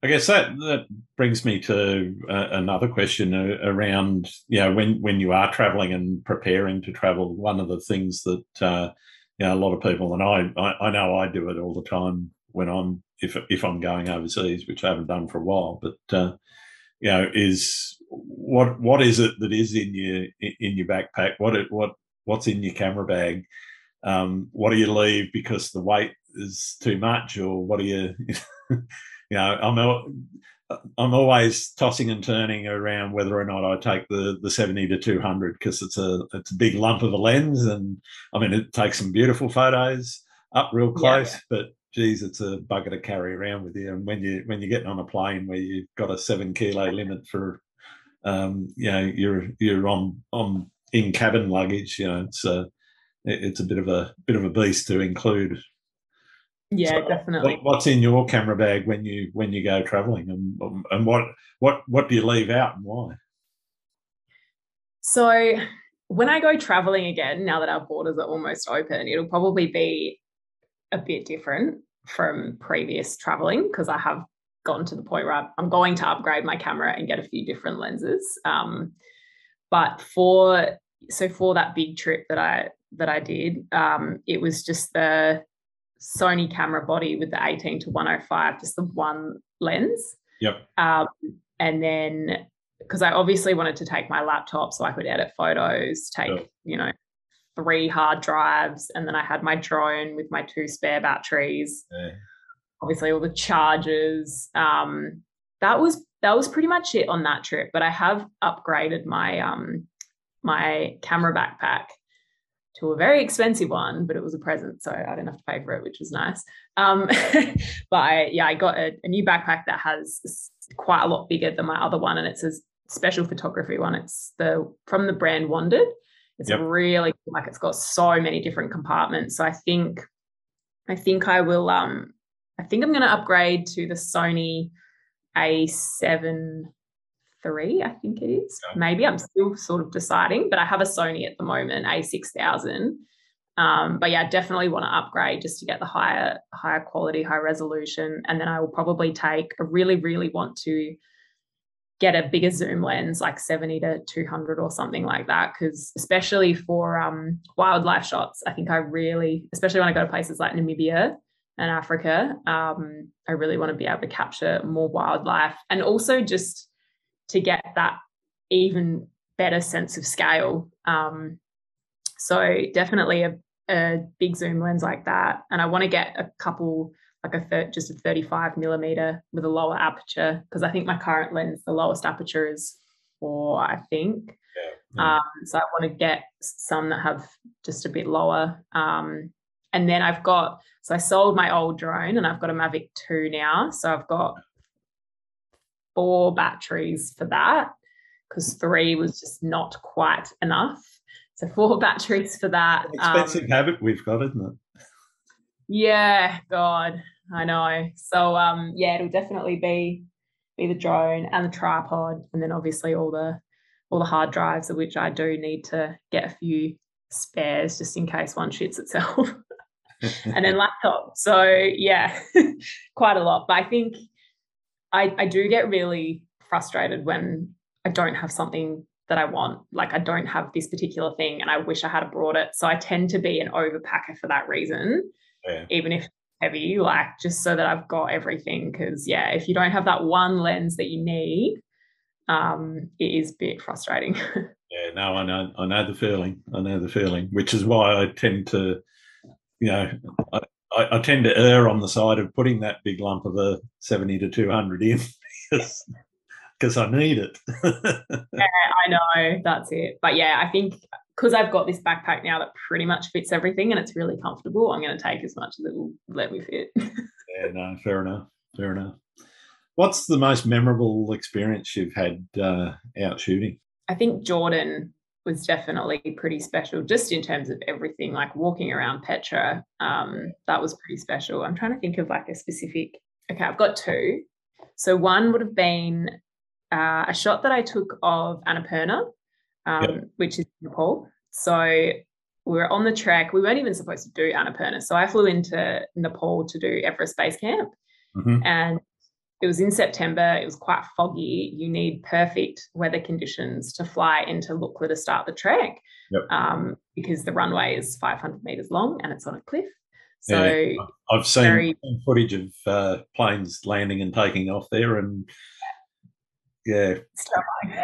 I guess that that brings me to uh, another question uh, around you know when when you are traveling and preparing to travel. One of the things that uh, you know a lot of people and I, I, I know I do it all the time when I'm if if I'm going overseas, which I haven't done for a while, but uh, you know is what what is it that is in your in your backpack? What it what what's in your camera bag? Um, what do you leave because the weight is too much, or what do you (laughs) you know, I'm I'm always tossing and turning around whether or not I take the the 70 to 200 because it's a it's a big lump of a lens, and I mean it takes some beautiful photos up real close, yeah. but geez, it's a bugger to carry around with you. And when you when you're getting on a plane where you've got a seven kilo limit for, um, you know, you're you're on on in cabin luggage, you know, it's a it's a bit of a bit of a beast to include yeah, so definitely. What, what's in your camera bag when you when you go traveling, and and what what what do you leave out and why? So when I go traveling again, now that our borders are almost open, it'll probably be a bit different from previous traveling because I have gotten to the point where I'm going to upgrade my camera and get a few different lenses. Um, but for so for that big trip that I that I did, um, it was just the Sony camera body with the 18 to 105, just the one lens. Yep. Um, and then because I obviously wanted to take my laptop so I could edit photos, take, yep. you know, three hard drives, and then I had my drone with my two spare batteries. Yeah. Obviously, all the chargers. Um, that was that was pretty much it on that trip. But I have upgraded my um my camera backpack to a very expensive one, but it was a present, so I didn't have to pay for it, which was nice. Um, (laughs) but I, yeah, I got a, a, new backpack that has quite a lot bigger than my other one, and it's a special photography one. It's the from the brand WANDRD. It's yep. really like it's got so many different compartments. So I think, I think I will. Um, I think I'm going to upgrade to the Sony A7 three, I think it is. Yeah. Maybe I'm still sort of deciding, but I have a Sony at the moment, A6000. Um, but yeah, definitely want to upgrade just to get the higher, higher quality, high resolution. And then I will probably take, I really, really want to get a bigger zoom lens, like 70 to 200 or something like that. Because especially for um, wildlife shots, I think I really, especially when I go to places like Namibia and Africa, um, I really want to be able to capture more wildlife and also just to get that even better sense of scale. Um, so definitely a, a, big zoom lens like that, and I want to get a couple like a thir- just a 35 millimeter with a lower aperture because I think my current lens the lowest aperture is four, I think. Yeah, yeah. Um, so I want to get some that have just a bit lower. Um, and then I've got so I sold my old drone and I've got a Mavic 2 now. So I've got four batteries for that because three was just not quite enough. So four (laughs) batteries for that. An expensive um, habit we've got, isn't it? Yeah, God, I know. So um, yeah, it'll definitely be be the drone and the tripod, and then obviously all the all the hard drives, of which I do need to get a few spares just in case one shits itself. (laughs) and then (laughs) laptop. So yeah, quite a lot. But I think I, I do get really frustrated when I don't have something that I want. Like I don't have this particular thing and I wish I had brought it. So I tend to be an overpacker for that reason. Yeah. Even if heavy, like just so that I've got everything. Cause yeah, if you don't have that one lens that you need, um, it is a bit frustrating. (laughs) yeah, no, I know I know the feeling. I know the feeling, which is why I tend to you know, I, I, tend to err on the side of putting that big lump of a 70 to 200 in (laughs) because, because I need it. (laughs) yeah, I know. That's it. But yeah, I think because I've got this backpack now that pretty much fits everything and it's really comfortable, I'm going to take as much as it will let me fit. (laughs) yeah, no, fair enough. Fair enough. What's the most memorable experience you've had uh, out shooting? I think Jordan was definitely pretty special just in terms of everything like walking around petra um, that was pretty special. I'm trying to think of like a specific okay i've got two. So one would have been uh, a shot that i took of annapurna um, yep. which is nepal. So we were on the trek we weren't even supposed to do annapurna. So i flew into nepal to do everest base camp. Mm-hmm. and it was in September, it was quite foggy. You need perfect weather conditions to fly into Lukla to start the trek yep. um, because the runway is 500 meters long and it's on a cliff. So yeah, I've seen very, footage of uh, planes landing and taking off there, and yeah, (laughs)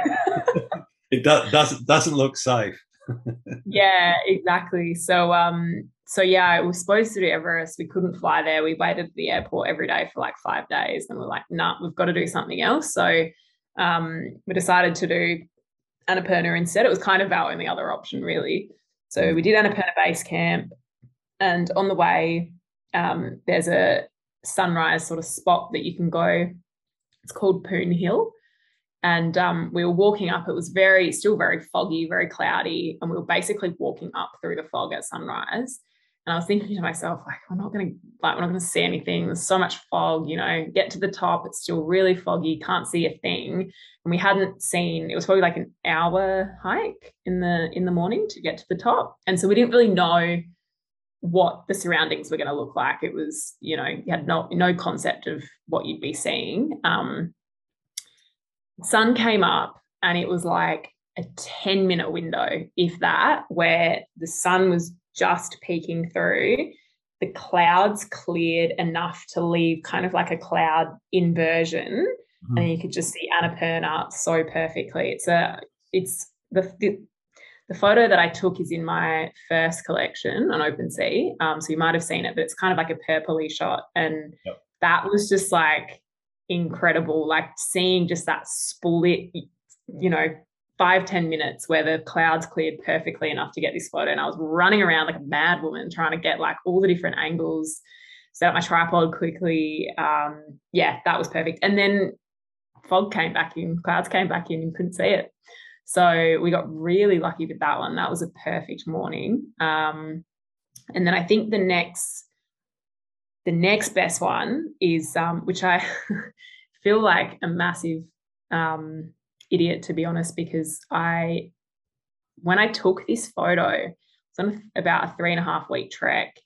it do, doesn't doesn't look safe. (laughs) yeah, exactly. So um, so yeah, we were supposed to do Everest. We couldn't fly there. We waited at the airport every day for like five days, and we're like, nah, we've got to do something else. So um, we decided to do Annapurna instead. It was kind of our only other option, really. So we did Annapurna base camp, and on the way, um, there's a sunrise sort of spot that you can go. It's called Poon Hill. And um, we were walking up. It was very, still very foggy, very cloudy, and we were basically walking up through the fog at sunrise. And I was thinking to myself, like, we're not going to, like, we're not going to see anything. There's so much fog, you know, get to the top. It's still really foggy. Can't see a thing. And we hadn't seen, it was probably like an hour hike in the, in the morning to get to the top. And so we didn't really know what the surroundings were going to look like. It was, you know, you had no, no concept of what you'd be seeing. Um, sun came up and it was like a 10 minute window, if that, where the sun was just peeking through, the clouds cleared enough to leave kind of like a cloud inversion. Mm-hmm. And you could just see Annapurna so perfectly. It's a it's the, the the photo that I took is in my first collection on OpenSea. Um, so you might have seen it, but it's kind of like a purpley shot. And yep. that was just like incredible. Like seeing just that split, you know, five ten minutes where the clouds cleared perfectly enough to get this photo. And I was running around like a mad woman trying to get like all the different angles, set up my tripod quickly. Um, yeah, that was perfect. And then fog came back in, clouds came back in and couldn't see it. So we got really lucky with that one. That was a perfect morning. Um, and then I think the next the next best one is um, which I (laughs) feel like a massive um, idiot to be honest because I when I took this photo, it's on about a three and a half week trek,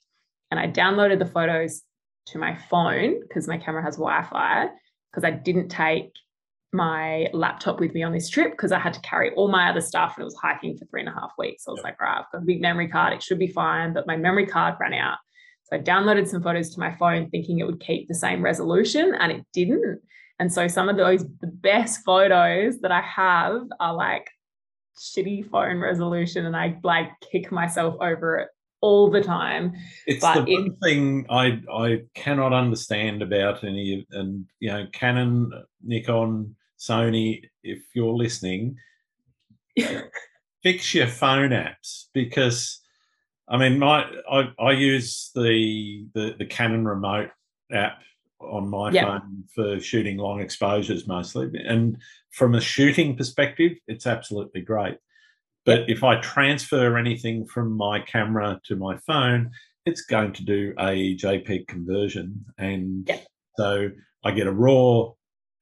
and I downloaded the photos to my phone because my camera has Wi-Fi because I didn't take my laptop with me on this trip because I had to carry all my other stuff and it was hiking for three and a half weeks. So I was like, right, I've got a big memory card. It should be fine. But my memory card ran out. So I downloaded some photos to my phone thinking it would keep the same resolution and it didn't. And so some of those the best photos that I have are like shitty phone resolution and I like kick myself over it all the time. It's but the one thing I I cannot understand about any and you know Canon, Nikon, Sony. If you're listening, (laughs) fix your phone apps because I mean my I, I use the, the the Canon remote app on my yep. phone for shooting long exposures mostly. And from a shooting perspective, it's absolutely great. But if I transfer anything from my camera to my phone, it's going to do a JPEG conversion. And yep. so I get a RAW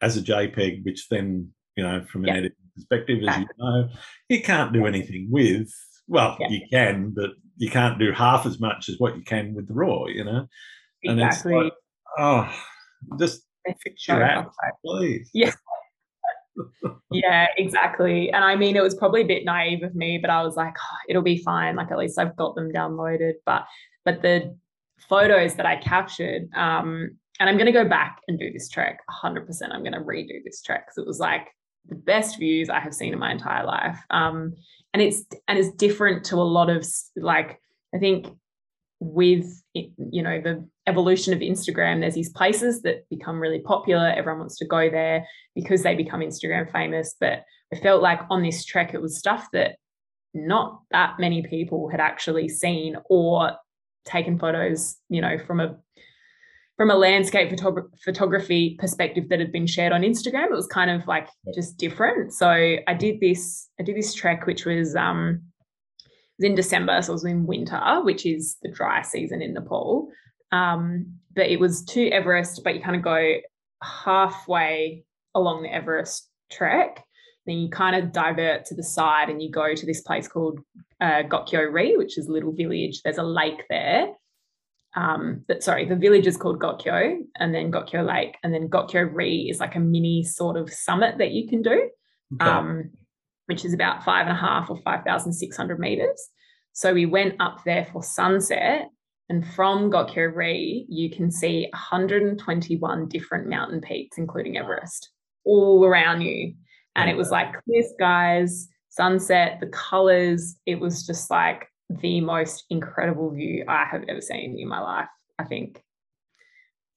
as a JPEG, which then, you know, from an yep. editing perspective, as ah. you know, you can't do anything with. Well, you can, but you can't do half as much as what you can with the RAW, you know? Exactly. And it's like, oh, just fix your app, please. Yeah. yeah, exactly. And I mean, it was probably a bit naive of me, but I was like, oh, it'll be fine. Like at least I've got them downloaded. But but the photos that I captured, um, and I'm going to go back and do this trek 100%. I'm going to redo this trek because it was like the best views I have seen in my entire life. Um, and it's and it's different to a lot of like I think with you know the evolution of Instagram, there's these places that become really popular. Everyone wants to go there because they become Instagram famous. But I felt like on this trek, it was stuff that not that many people had actually seen or taken photos, you know, from a from a landscape photog- photography perspective that had been shared on Instagram. It was kind of like just different. So I did this, I did this trek, which was um was in December, so it was in winter, which is the dry season in Nepal. Um, but it was to Everest, but you kind of go halfway along the Everest trek. Then you kind of divert to the side and you go to this place called uh, Gokyo Ri, which is a little village. There's a lake there. Um, but sorry, the village is called Gokyo and then Gokyo Lake. And then Gokyo Ri is like a mini sort of summit that you can do. Okay. Um, which is about five and a half or 5,600 meters. So we went up there for sunset. And from Gokyo Ri, you can see 121 different mountain peaks, including Everest, all around you. And it was like clear skies, sunset, the colors. It was just like the most incredible view I have ever seen in my life, I think.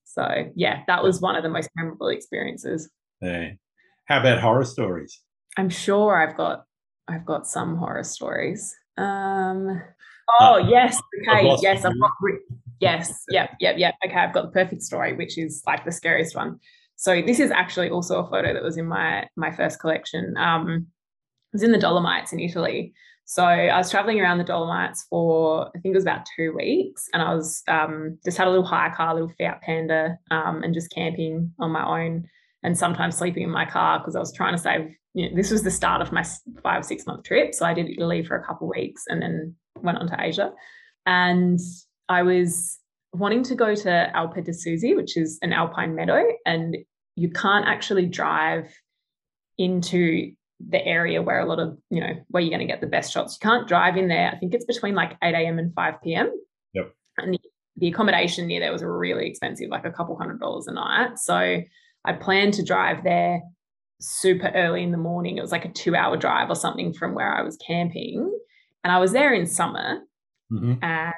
So, yeah, that was one of the most memorable experiences. Hey. How about horror stories? I'm sure I've got I've got some horror stories. Um, oh uh, yes, okay, yes, I've got yes, yep, yep, yep. Okay, I've got the perfect story, which is like the scariest one. So this is actually also a photo that was in my my first collection. Um, it was in the Dolomites in Italy. So I was traveling around the Dolomites for I think it was about two weeks, and I was um, just had a little hire car, a little Fiat Panda, um, and just camping on my own, and sometimes sleeping in my car because I was trying to save you know, this was the start of my five six month trip. So I did Italy for a couple of weeks and then went on to Asia. And I was wanting to go to Alpe di Siusi, which is an alpine meadow, and you can't actually drive into the area where a lot of you know where you're going to get the best shots. You can't drive in there. I think it's between like 8 a.m. and 5 p.m. Yep. And the, the accommodation near there was really expensive, like a couple hundred dollars a night. So I planned to drive there super early in the morning. It was like a two hour drive or something from where I was camping. And I was there in summer mm-hmm. and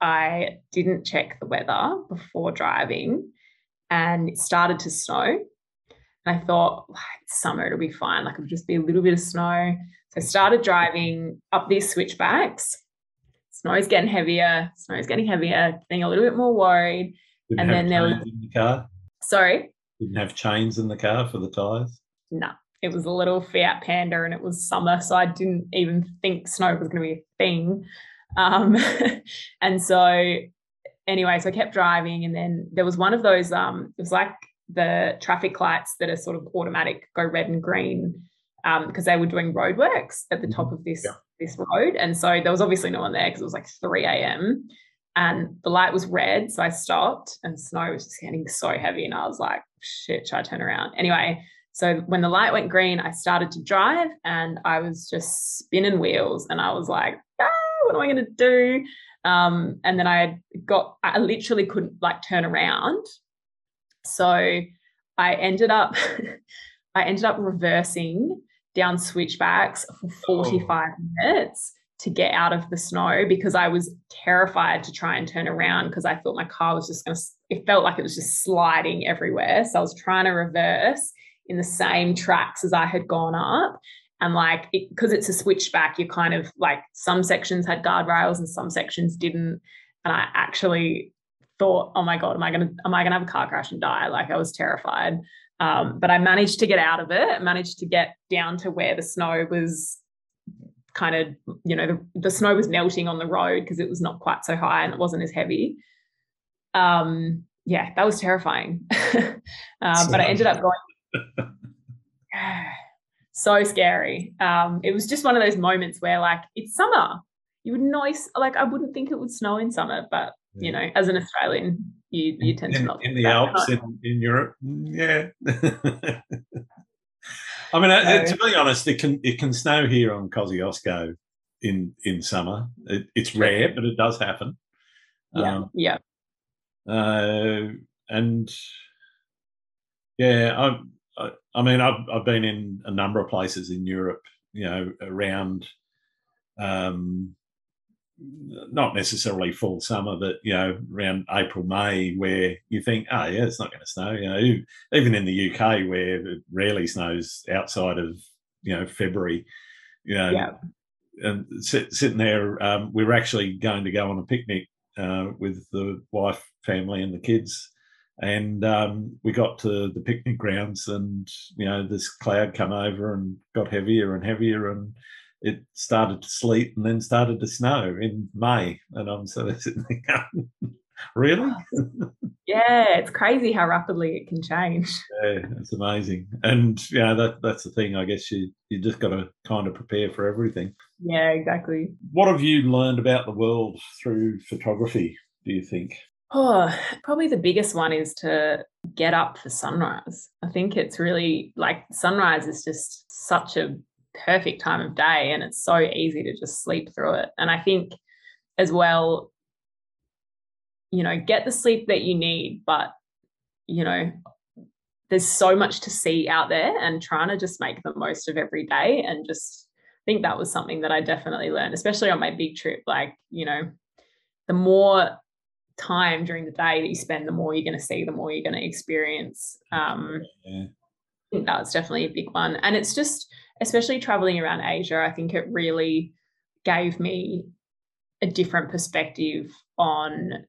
I didn't check the weather before driving and it started to snow. And I thought, it's summer, it'll be fine. Like it'll just be a little bit of snow. So I started driving up these switchbacks. Snow's getting heavier, snow's getting heavier, getting a little bit more worried. Didn't and then there was in the car. Sorry. Didn't have chains in the car for the tires no, nah, it was a little Fiat Panda and it was summer. So I didn't even think snow was going to be a thing. Um, (laughs) and so, anyway, so I kept driving. And then there was one of those, um, it was like the traffic lights that are sort of automatic, go red and green, because um, they were doing roadworks at the top mm-hmm. of this. Yeah. This road, and so there was obviously no one there because it was like 3 a.m. and the light was red. So I stopped, and snow was just getting so heavy, and I was like, "Shit, should I turn around?" Anyway, so when the light went green, I started to drive and I was just spinning wheels and I was like, ah, what am I going to do? Um, and then I got, I literally couldn't like turn around. So I ended up, (laughs) I ended up reversing down switchbacks for 45 oh. minutes to get out of the snow because I was terrified to try and turn around because I thought my car was just going to, it felt like it was just sliding everywhere. So I was trying to reverse in the same tracks as I had gone up. And like, because it, it's a switchback, you kind of like some sections had guardrails and some sections didn't. And I actually thought, oh my God, am I gonna am I gonna have a car crash and die? Like I was terrified. Um, but I managed to get out of it, managed to get down to where the snow was kind of, you know, the, the snow was melting on the road because it was not quite so high and it wasn't as heavy. Um, yeah, that was terrifying. (laughs) uh, but I ended up going (sighs) so scary. Um, it was just one of those moments where like it's summer. You would know like I wouldn't think it would snow in summer, but you know, as an Australian, you you tend in, to not in the Alps in, in Europe. Yeah. (laughs) I mean, uh, to be honest, it can it can snow here on Kosciuszko in in summer. It, it's rare, but it does happen. Yeah, um, yeah. Uh, and yeah, I, I, I mean, I've I've been in a number of places in Europe. You know, around um, not necessarily full summer, but you know, around April, May, where you think, oh yeah, it's not going to snow. You know, even in the UK where it rarely snows outside of you know February, you know, yeah. and sit, sitting there, um, we were actually going to go on a picnic uh, with the wife, family, and the kids. And um, we got to the picnic grounds, and you know this cloud come over and got heavier and heavier, and it started to sleet and then started to snow in May. And I'm sort of sitting there going, (laughs) really? yeah, it's crazy how rapidly it can change. (laughs) Yeah, it's amazing. And yeah, that that's the thing. I guess you you just got to kind of prepare for everything. Yeah, exactly. What have you learned about the world through photography? Do you think? Oh, probably the biggest one is to get up for sunrise. I think it's really like sunrise is just such a perfect time of day and it's so easy to just sleep through it. And I think as well, you know, get the sleep that you need, but you know, there's so much to see out there and trying to just make the most of every day and just I think that was something that I definitely learned, especially on my big trip. Like, you know, the more time during the day that you spend, the more you're going to see, the more you're going to experience. Um, yeah. I think that's definitely a big one. And it's just, especially traveling around Asia, I think it really gave me a different perspective on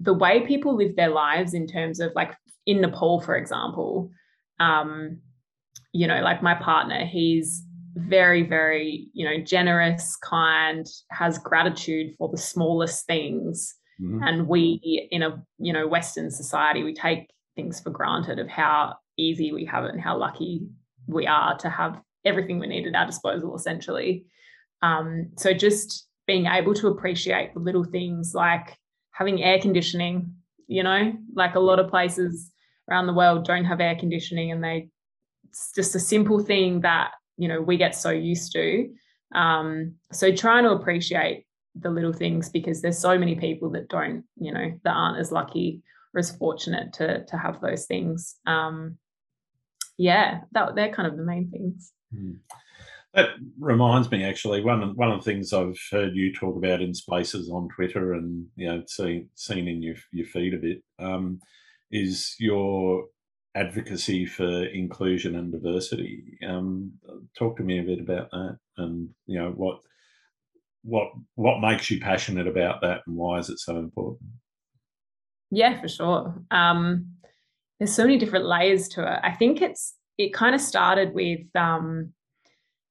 the way people live their lives in terms of like in Nepal, for example. Um, you know, like my partner, he's very, very, you know, generous, kind, has gratitude for the smallest things. Mm-hmm. And we, in a, you know, Western society, we take things for granted of how easy we have it and how lucky we are to have everything we need at our disposal, essentially. Um, so just being able to appreciate the little things like having air conditioning, you know, like a lot of places around the world don't have air conditioning and they it's just a simple thing that, you know, we get so used to. Um, so trying to appreciate the little things because there's so many people that don't, you know, that aren't as lucky or as fortunate to to have those things. Um, yeah, that they're kind of the main things. Mm. That reminds me, actually, one one of the things I've heard you talk about in spaces on Twitter, and you know, seen seen in your your feed a bit, um, is your advocacy for inclusion and diversity. Um, talk to me a bit about that, and you know what what what makes you passionate about that, and why is it so important? Yeah, for sure. Um, there's so many different layers to it. I think it's it kind of started with um,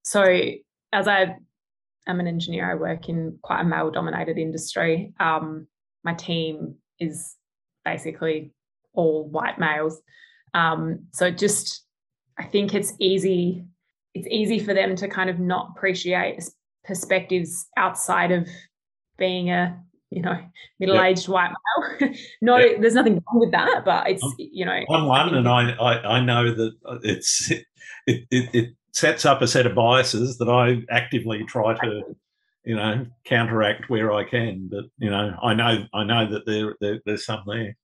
so as I am an engineer, I work in quite a male dominated industry. Um, my team is basically all white males. Um, so just I think it's easy it's easy for them to kind of not appreciate perspectives outside of being a you know, middle-aged yep. white male. (laughs) no, yep. there's nothing wrong with that, but it's you know. I'm one, and I, I I know that it's it, it it sets up a set of biases that I actively try to, you know, counteract where I can. But you know, I know I know that there, there there's some there.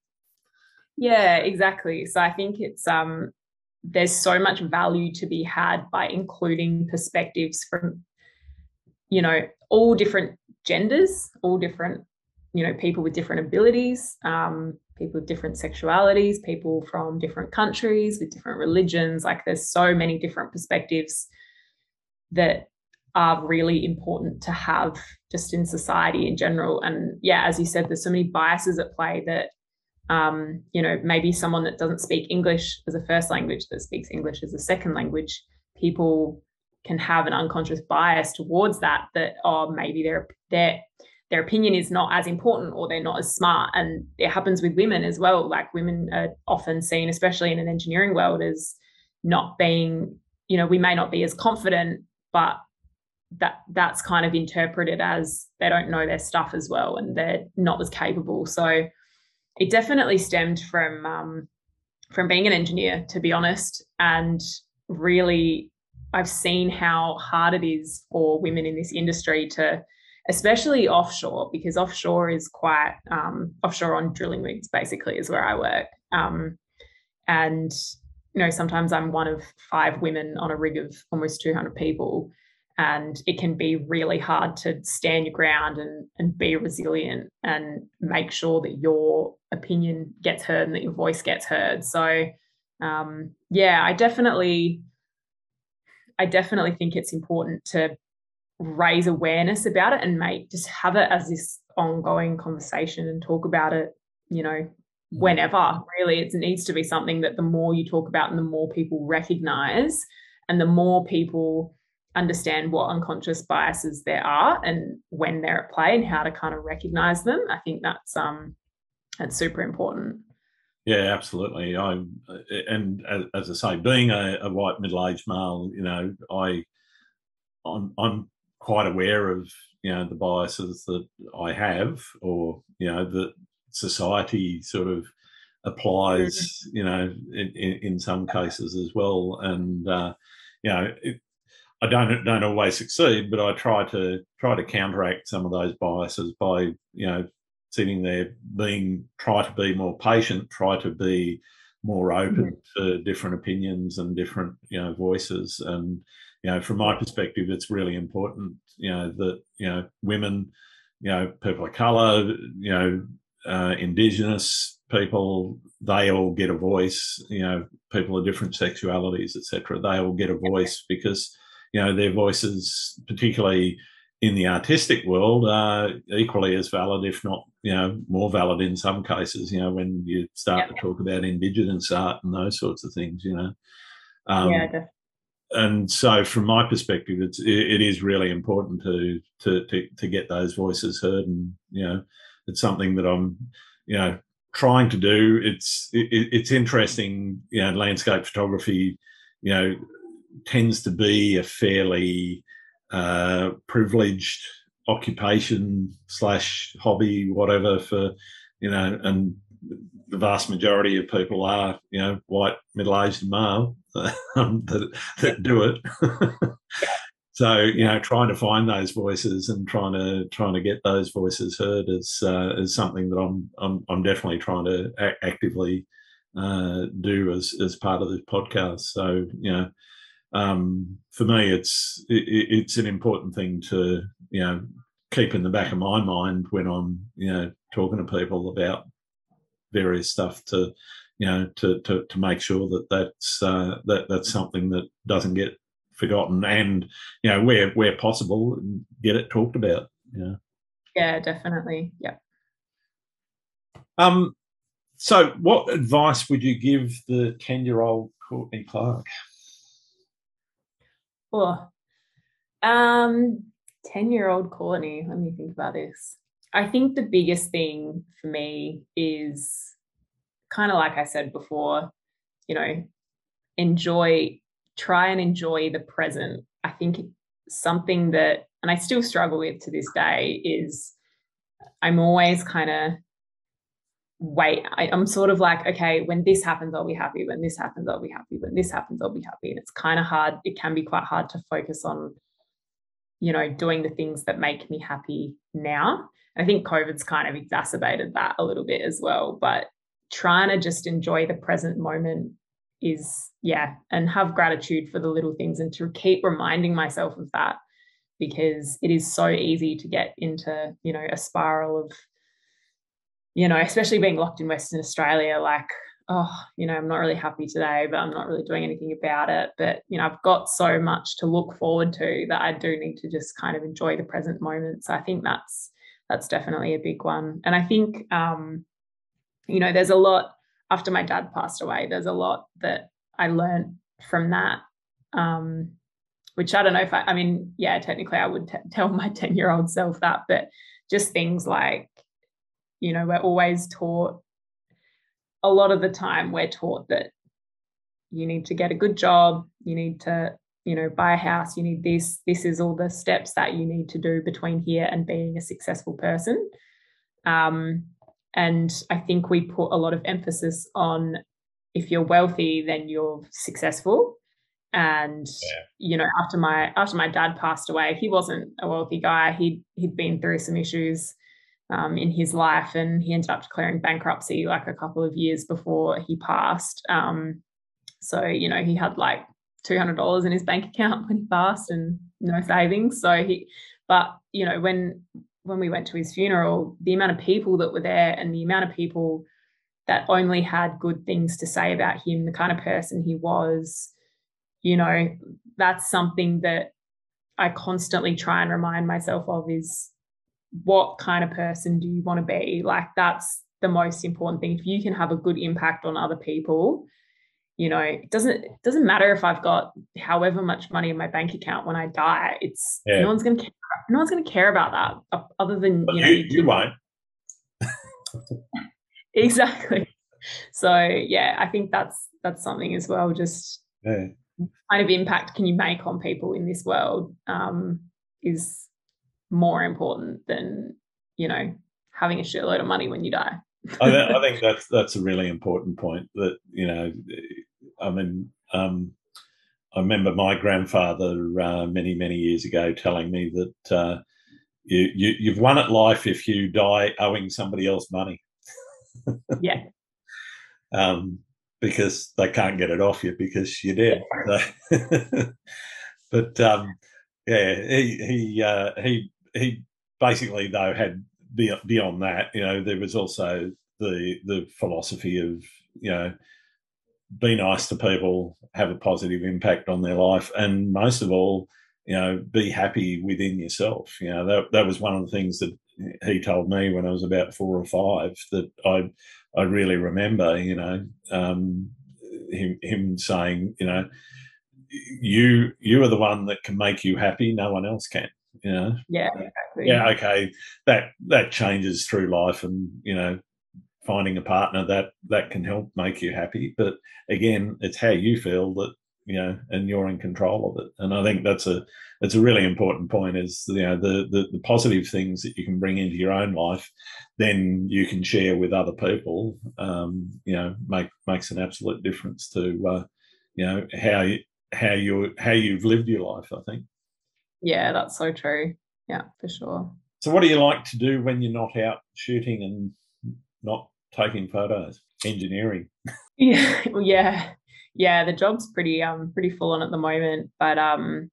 Yeah, exactly. So I think it's um there's so much value to be had by including perspectives from you know all different genders all different you know people with different abilities um, people with different sexualities people from different countries with different religions like there's so many different perspectives that are really important to have just in society in general. And yeah, as you said, there's so many biases at play that um, you know, maybe someone that doesn't speak English as a first language that speaks English as a second language, people can have an unconscious bias towards that. That oh, maybe their their their opinion is not as important or they're not as smart. And it happens with women as well. Like women are often seen, especially in an engineering world, as not being, you know, we may not be as confident, but that that's kind of interpreted as they don't know their stuff as well and they're not as capable. So it definitely stemmed from um, from being an engineer, to be honest, and really I've seen how hard it is for women in this industry to, especially offshore, because offshore is quite um, offshore on drilling rigs, basically, is where I work. Um, and you know, sometimes I'm one of five women on a rig of almost 200 people and it can be really hard to stand your ground and, and be resilient and make sure that your opinion gets heard and that your voice gets heard so um, yeah i definitely i definitely think it's important to raise awareness about it and make just have it as this ongoing conversation and talk about it you know mm. whenever really it needs to be something that the more you talk about and the more people recognize and the more people understand what unconscious biases there are and when they're at play and how to kind of recognize them. I think that's um that's super important. Yeah, absolutely. I and as, I say, being a, a white middle-aged male, you know, I I'm I'm quite aware of you know the biases that I have, or you know that society sort of applies, mm-hmm. you know, in, in, in, some cases as well. And uh, you know, it, I don't don't always succeed, but I try to try to counteract some of those biases by you know sitting there being try to be more patient, try to be more open mm-hmm. to different opinions and different you know voices and you know from my perspective it's really important you know that you know women you know people of color you know uh, indigenous people they all get a voice you know people of different sexualities etc they all get a voice because you know, their voices, particularly in the artistic world, are equally as valid, if not, you know, more valid in some cases. You know, when you start to talk about Indigenous art and those sorts of things, you know. Um, yeah, definitely. And so, from my perspective, it's it, it is really important to, to to to get those voices heard, and you know, it's something that I'm, you know, trying to do. It's it, it's interesting, you know, landscape photography. You know, tends to be a fairly uh, privileged occupation slash hobby, whatever, for you know, and the vast majority of people are you know white, middle aged, male (laughs) um, that, that do it. (laughs) so you know, trying to find those voices and trying to trying to get those voices heard is uh, is something that I'm I'm, I'm definitely trying to a- actively uh, do as as part of this podcast. So you know um, for me, it's it, it's an important thing to you know keep in the back of my mind when I'm you know talking to people about various stuff to you know to to, to make sure that that's uh, that that's something that doesn't get forgotten and you know where where possible get it talked about. Yeah. Yeah, definitely. Yeah. Um. So, what advice would you give the ten-year-old Courtney Clark? Oh, um, 10 year old Courtney, let me think about this. I think the biggest thing for me is kind of like I said before, you know, enjoy, try and enjoy the present. I think something that, and I still struggle with to this day, is I'm always kind of wait I, am sort of like okay when this happens i'll be happy when this happens i'll be happy when this happens i'll be happy and it's kind of hard it can be quite hard to focus on you know doing the things that make me happy now. I think covid's kind of exacerbated that a little bit as well but trying to just enjoy the present moment is yeah and have gratitude for the little things and to keep reminding myself of that because it is so easy to get into you know a spiral of you know, especially being locked in Western Australia, like oh, you know, I'm not really happy today, but I'm not really doing anything about it. But, you know, I've got so much to look forward to that I do need to just kind of enjoy the present moment. So I think that's that's definitely a big one. And I think um, you know, there's a lot after my dad passed away, there's a lot that I learned from that. Um, which I don't know if I, I mean, yeah, technically I would t- tell my (laughs) 10 year old self that, but just things like, you know, we're always taught a lot of the time we're taught that you need to get a good job, you need to, you know, buy a house, you need this, this is all the steps that you need to do between here and being a successful person. Um, and I think we put a lot of emphasis on if you're wealthy, then you're successful. And yeah. you know, after my after my dad passed away, he wasn't a wealthy guy. He'd he'd been through some issues um, in his life, and he ended up declaring bankruptcy like a couple of years before he passed. Um, so you know, he had like two hundred dollars in his bank account (laughs) when he passed, and no savings. So he, but you know, when when we went to his funeral, the amount of people that were there and the amount of people that only had good things to say about him, the kind of person he was, you know, that's something that I constantly try and remind myself of is what kind of person do you want to be? Like that's the most important thing. If you can have a good impact on other people, you know, it doesn't it doesn't matter if I've got however much money in my bank account when I die. It's yeah. no one's gonna care, no one's gonna care about that other than you know you, you won't. (laughs) exactly. So yeah, I think that's that's something as well. Just yeah. kind of impact can you make on people in this world um, is more important than you know having a shitload of money when you die. I, th- I, (laughs) think that's that's a really important point. That you know, I mean, um, I remember my grandfather uh, many many years ago telling me that uh, you, you you've won at life if you die owing somebody else money. (laughs) yeah. um, because they can't get it off you because you're dead. Yeah. (laughs) but um, yeah, he he uh, he he basically though had beyond that, you know, there was also the the philosophy of you know be nice to people, have a positive impact on their life, and most of all, you know, be happy within yourself. You know, that that was one of the things that he told me when I was about four or five that I I really remember. You know, um, him him saying, you know, you you are the one that can make you happy. No one else can you know yeah. exactly. yeah okay. That that changes through life and you know finding a partner that that can help make you happy. But again it's how you feel that you know and you're in control of it. And i think that's a that's a really important point is you know the, the the positive things that you can bring into your own life then you can share with other people um you know make makes an absolute difference to uh you know how you how you how you've lived your life i think yeah, that's so true. Yeah, for sure. So, what do you like to do when you're not out shooting and not taking photos? Engineering. (laughs) Yeah, yeah, yeah. The job's pretty um pretty full on at the moment, but um,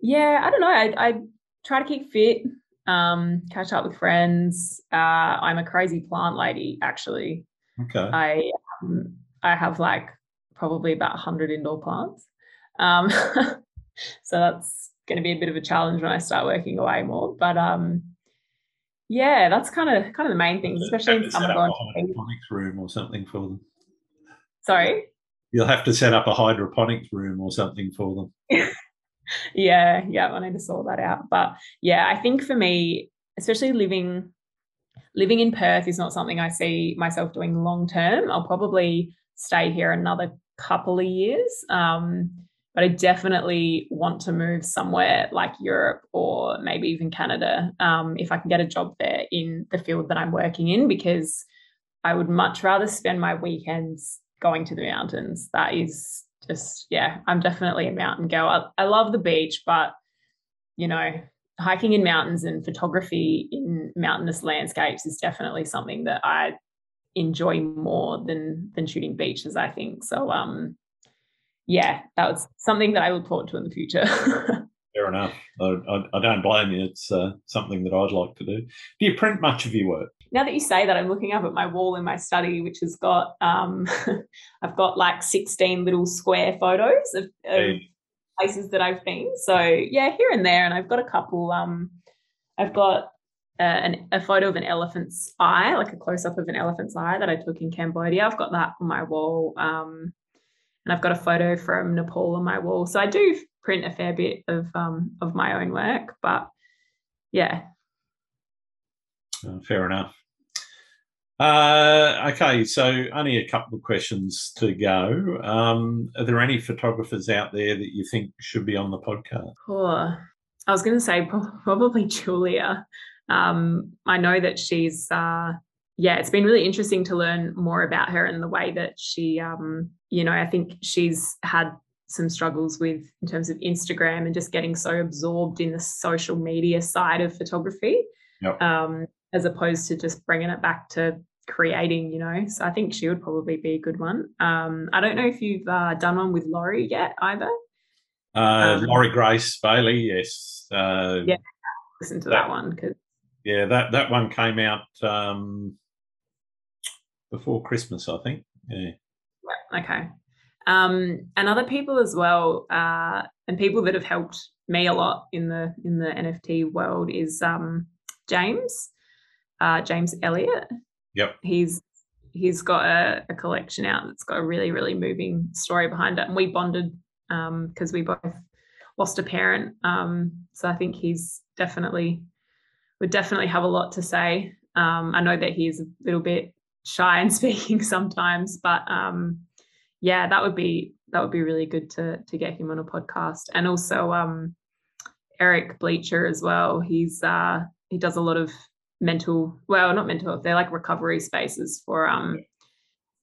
yeah, I don't know. I I try to keep fit, um, catch up with friends. Uh, I'm a crazy plant lady, actually. Okay. I um, I have like probably about hundred indoor plants. Um, (laughs) so that's going to be a bit of a challenge when I start working away more. But um, yeah, that's kind of kind of the main things, especially in summer. Going to need a hydroponics room or something for them. Sorry. You'll have to set up a hydroponics room or something for them. (laughs) yeah, yeah, I need to sort that out. But yeah, I think for me, especially living living in Perth is not something I see myself doing long term. I'll probably stay here another couple of years. Um, but I definitely want to move somewhere like Europe or maybe even Canada um, if I can get a job there in the field that I'm working in, because I would much rather spend my weekends going to the mountains. That is just, yeah, I'm definitely a mountain girl. I, I love the beach, but, you know, hiking in mountains and photography in mountainous landscapes is definitely something that I enjoy more than than shooting beaches i think so um yeah, that was something that I look forward to in the future. (laughs) Fair enough. I, I, I don't blame you. It's uh, something that I'd like to do. Do you print much of your work? Now that you say that, I'm looking up at my wall in my study, which has got um, (laughs) I've got like 16 little square photos of, of hey. places that I've been. So yeah, here and there, and I've got a couple. Um, I've got uh, an, a photo of an elephant's eye, like a close up of an elephant's eye that I took in Cambodia. I've got that on my wall. Um, and I've got a photo from Nepal on my wall. So I do print a fair bit of um, of my own work, but yeah. Uh, fair enough. Uh, okay, so only a couple of questions to go. Um, are there any photographers out there that you think should be on the podcast? Oh, I was going to say probably (laughs) Julia. Um, I know that she's, uh, yeah, it's been really interesting to learn more about her and the way that she, um, you know, I think she's had some struggles with in terms of Instagram and just getting so absorbed in the social media side of photography. Yep. Um, as opposed to just bringing it back to creating, you know. So I think she would probably be a good one. Um, I don't know if you've uh, done one with Laurie yet either. Uh, um, Laurie Grace Bailey, yes. Uh, yeah, listen to that, that one because yeah, that that one came out um, before Christmas, I think. Yeah. yeah okay. Um, and other people as well, uh, and people that have helped me a lot in the in the NFT world is um, James uh, James Elliott. Yep. He's he's got a, a, collection out that's got a really really moving story behind it, and we bonded because um, we both lost a parent. Um, so I think he's definitely would definitely have a lot to say. Um, I know that he's a little bit shy in (laughs) speaking sometimes, but um, yeah, that would be that would be really good to to get him on a podcast, and also um, Eric Bleacher as well. He's uh, he does a lot of mental well not mental they're like recovery spaces for um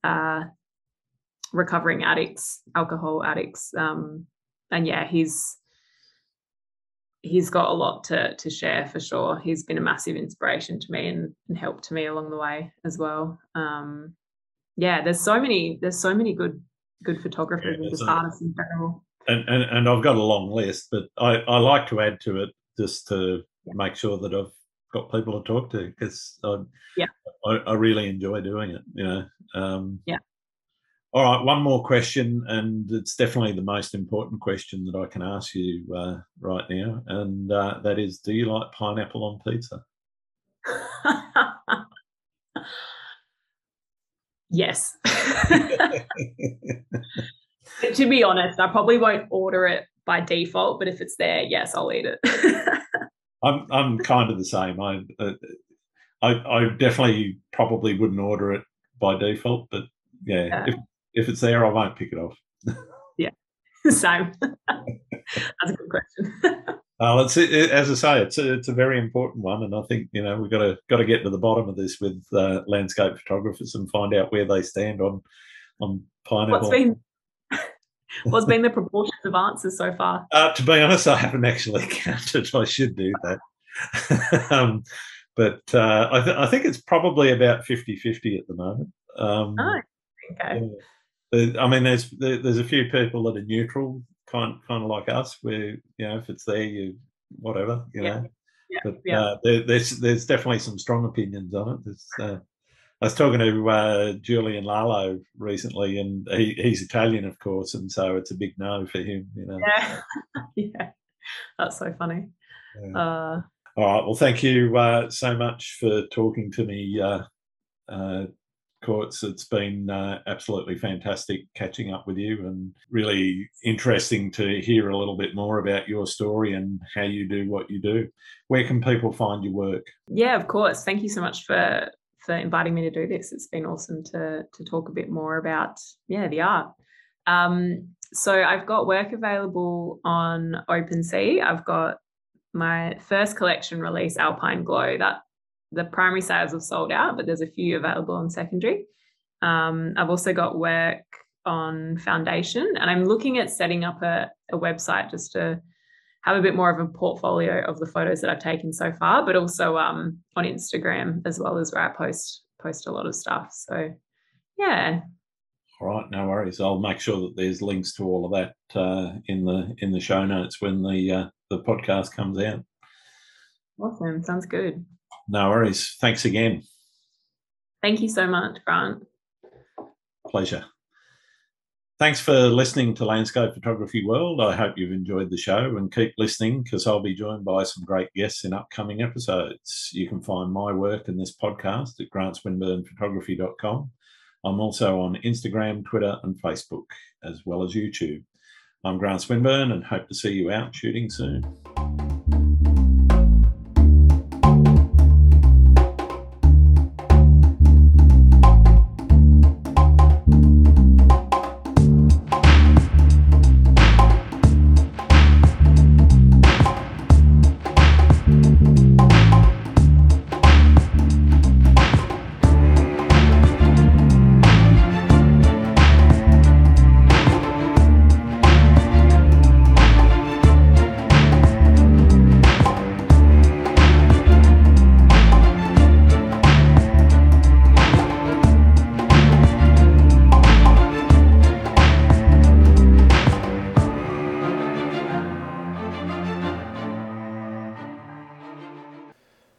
uh recovering addicts alcohol addicts um and yeah he's he's got a lot to to share for sure he's been a massive inspiration to me and, and help to me along the way as well um yeah there's so many there's so many good good photographers yeah, and just artists in general and, and and i've got a long list but i i like to add to it just to yeah. make sure that i've got people to talk to because I, yeah, I, I, really enjoy doing it. You know. Um, yeah. All right, one more question, and it's definitely the most important question that I can ask you uh, right now, and uh, that is: Do you like pineapple on pizza? (laughs) yes. (laughs) to be honest, I probably won't order it by default, but if it's there, yes, I'll eat it. (laughs) I'm I'm kind of the same. I, uh, I I definitely probably wouldn't order it by default, but yeah, yeah. if if it's there, I won't pick it off. (laughs) yeah, (laughs) same. (laughs) That's a good question. Well, it's it, as I say, it's a, it's a very important one, and I think you know we've got to got to get to the bottom of this with uh, landscape photographers and find out where they stand on on pineapple. What's been What's been the proportions of answers so far? Uh, to be honest, I haven't actually counted. I should do that. um, but uh, I, th- I, think it's probably about 50 50 at the moment. Um, oh, okay. Yeah. I mean, there's there's a few people that are neutral, kind kind of like us, where you know if it's there, you whatever, you yeah. know. Yeah. But yeah. Uh, there, there's there's definitely some strong opinions on it. There's, uh, I was talking to uh, Julian Lalo recently, and he, he's Italian, of course, and so it's a big no for him. You know. Yeah, (laughs) yeah, that's so funny. Uh, All right. Well, thank you uh, so much for talking to me, uh, uh Courts. It's been uh, absolutely fantastic catching up with you, and really interesting to hear a little bit more about your story and how you do what you do. Where can people find your work? Yeah, of course. Thank you so much for for inviting me to do this. It's been awesome to to talk a bit more about yeah the art. Um, so I've got work available on OpenSea. I've got my first collection release, Alpine Glow. That the primary sales have sold out, but there's a few available on secondary. Um, I've also got work on Foundation, and I'm looking at setting up a, a website just to have a bit more of a portfolio of the photos that I've taken so far, but also um, on Instagram as well as where I post post a lot of stuff. So, yeah. All right, no worries. I'll make sure that there's links to all of that uh, in the in the show notes when the uh, the podcast comes out. Awesome. Sounds good. No worries. Thanks again. Thank you so much, Grant. Pleasure. Thanks for listening to Landscape Photography World. I hope you've enjoyed the show and keep listening because I'll be joined by some great guests in upcoming episodes. You can find my work in this podcast at grantswinburnphotography.com. I'm also on Instagram, Twitter, and Facebook, as well as YouTube. I'm Grant Swinburne and hope to see you out shooting soon.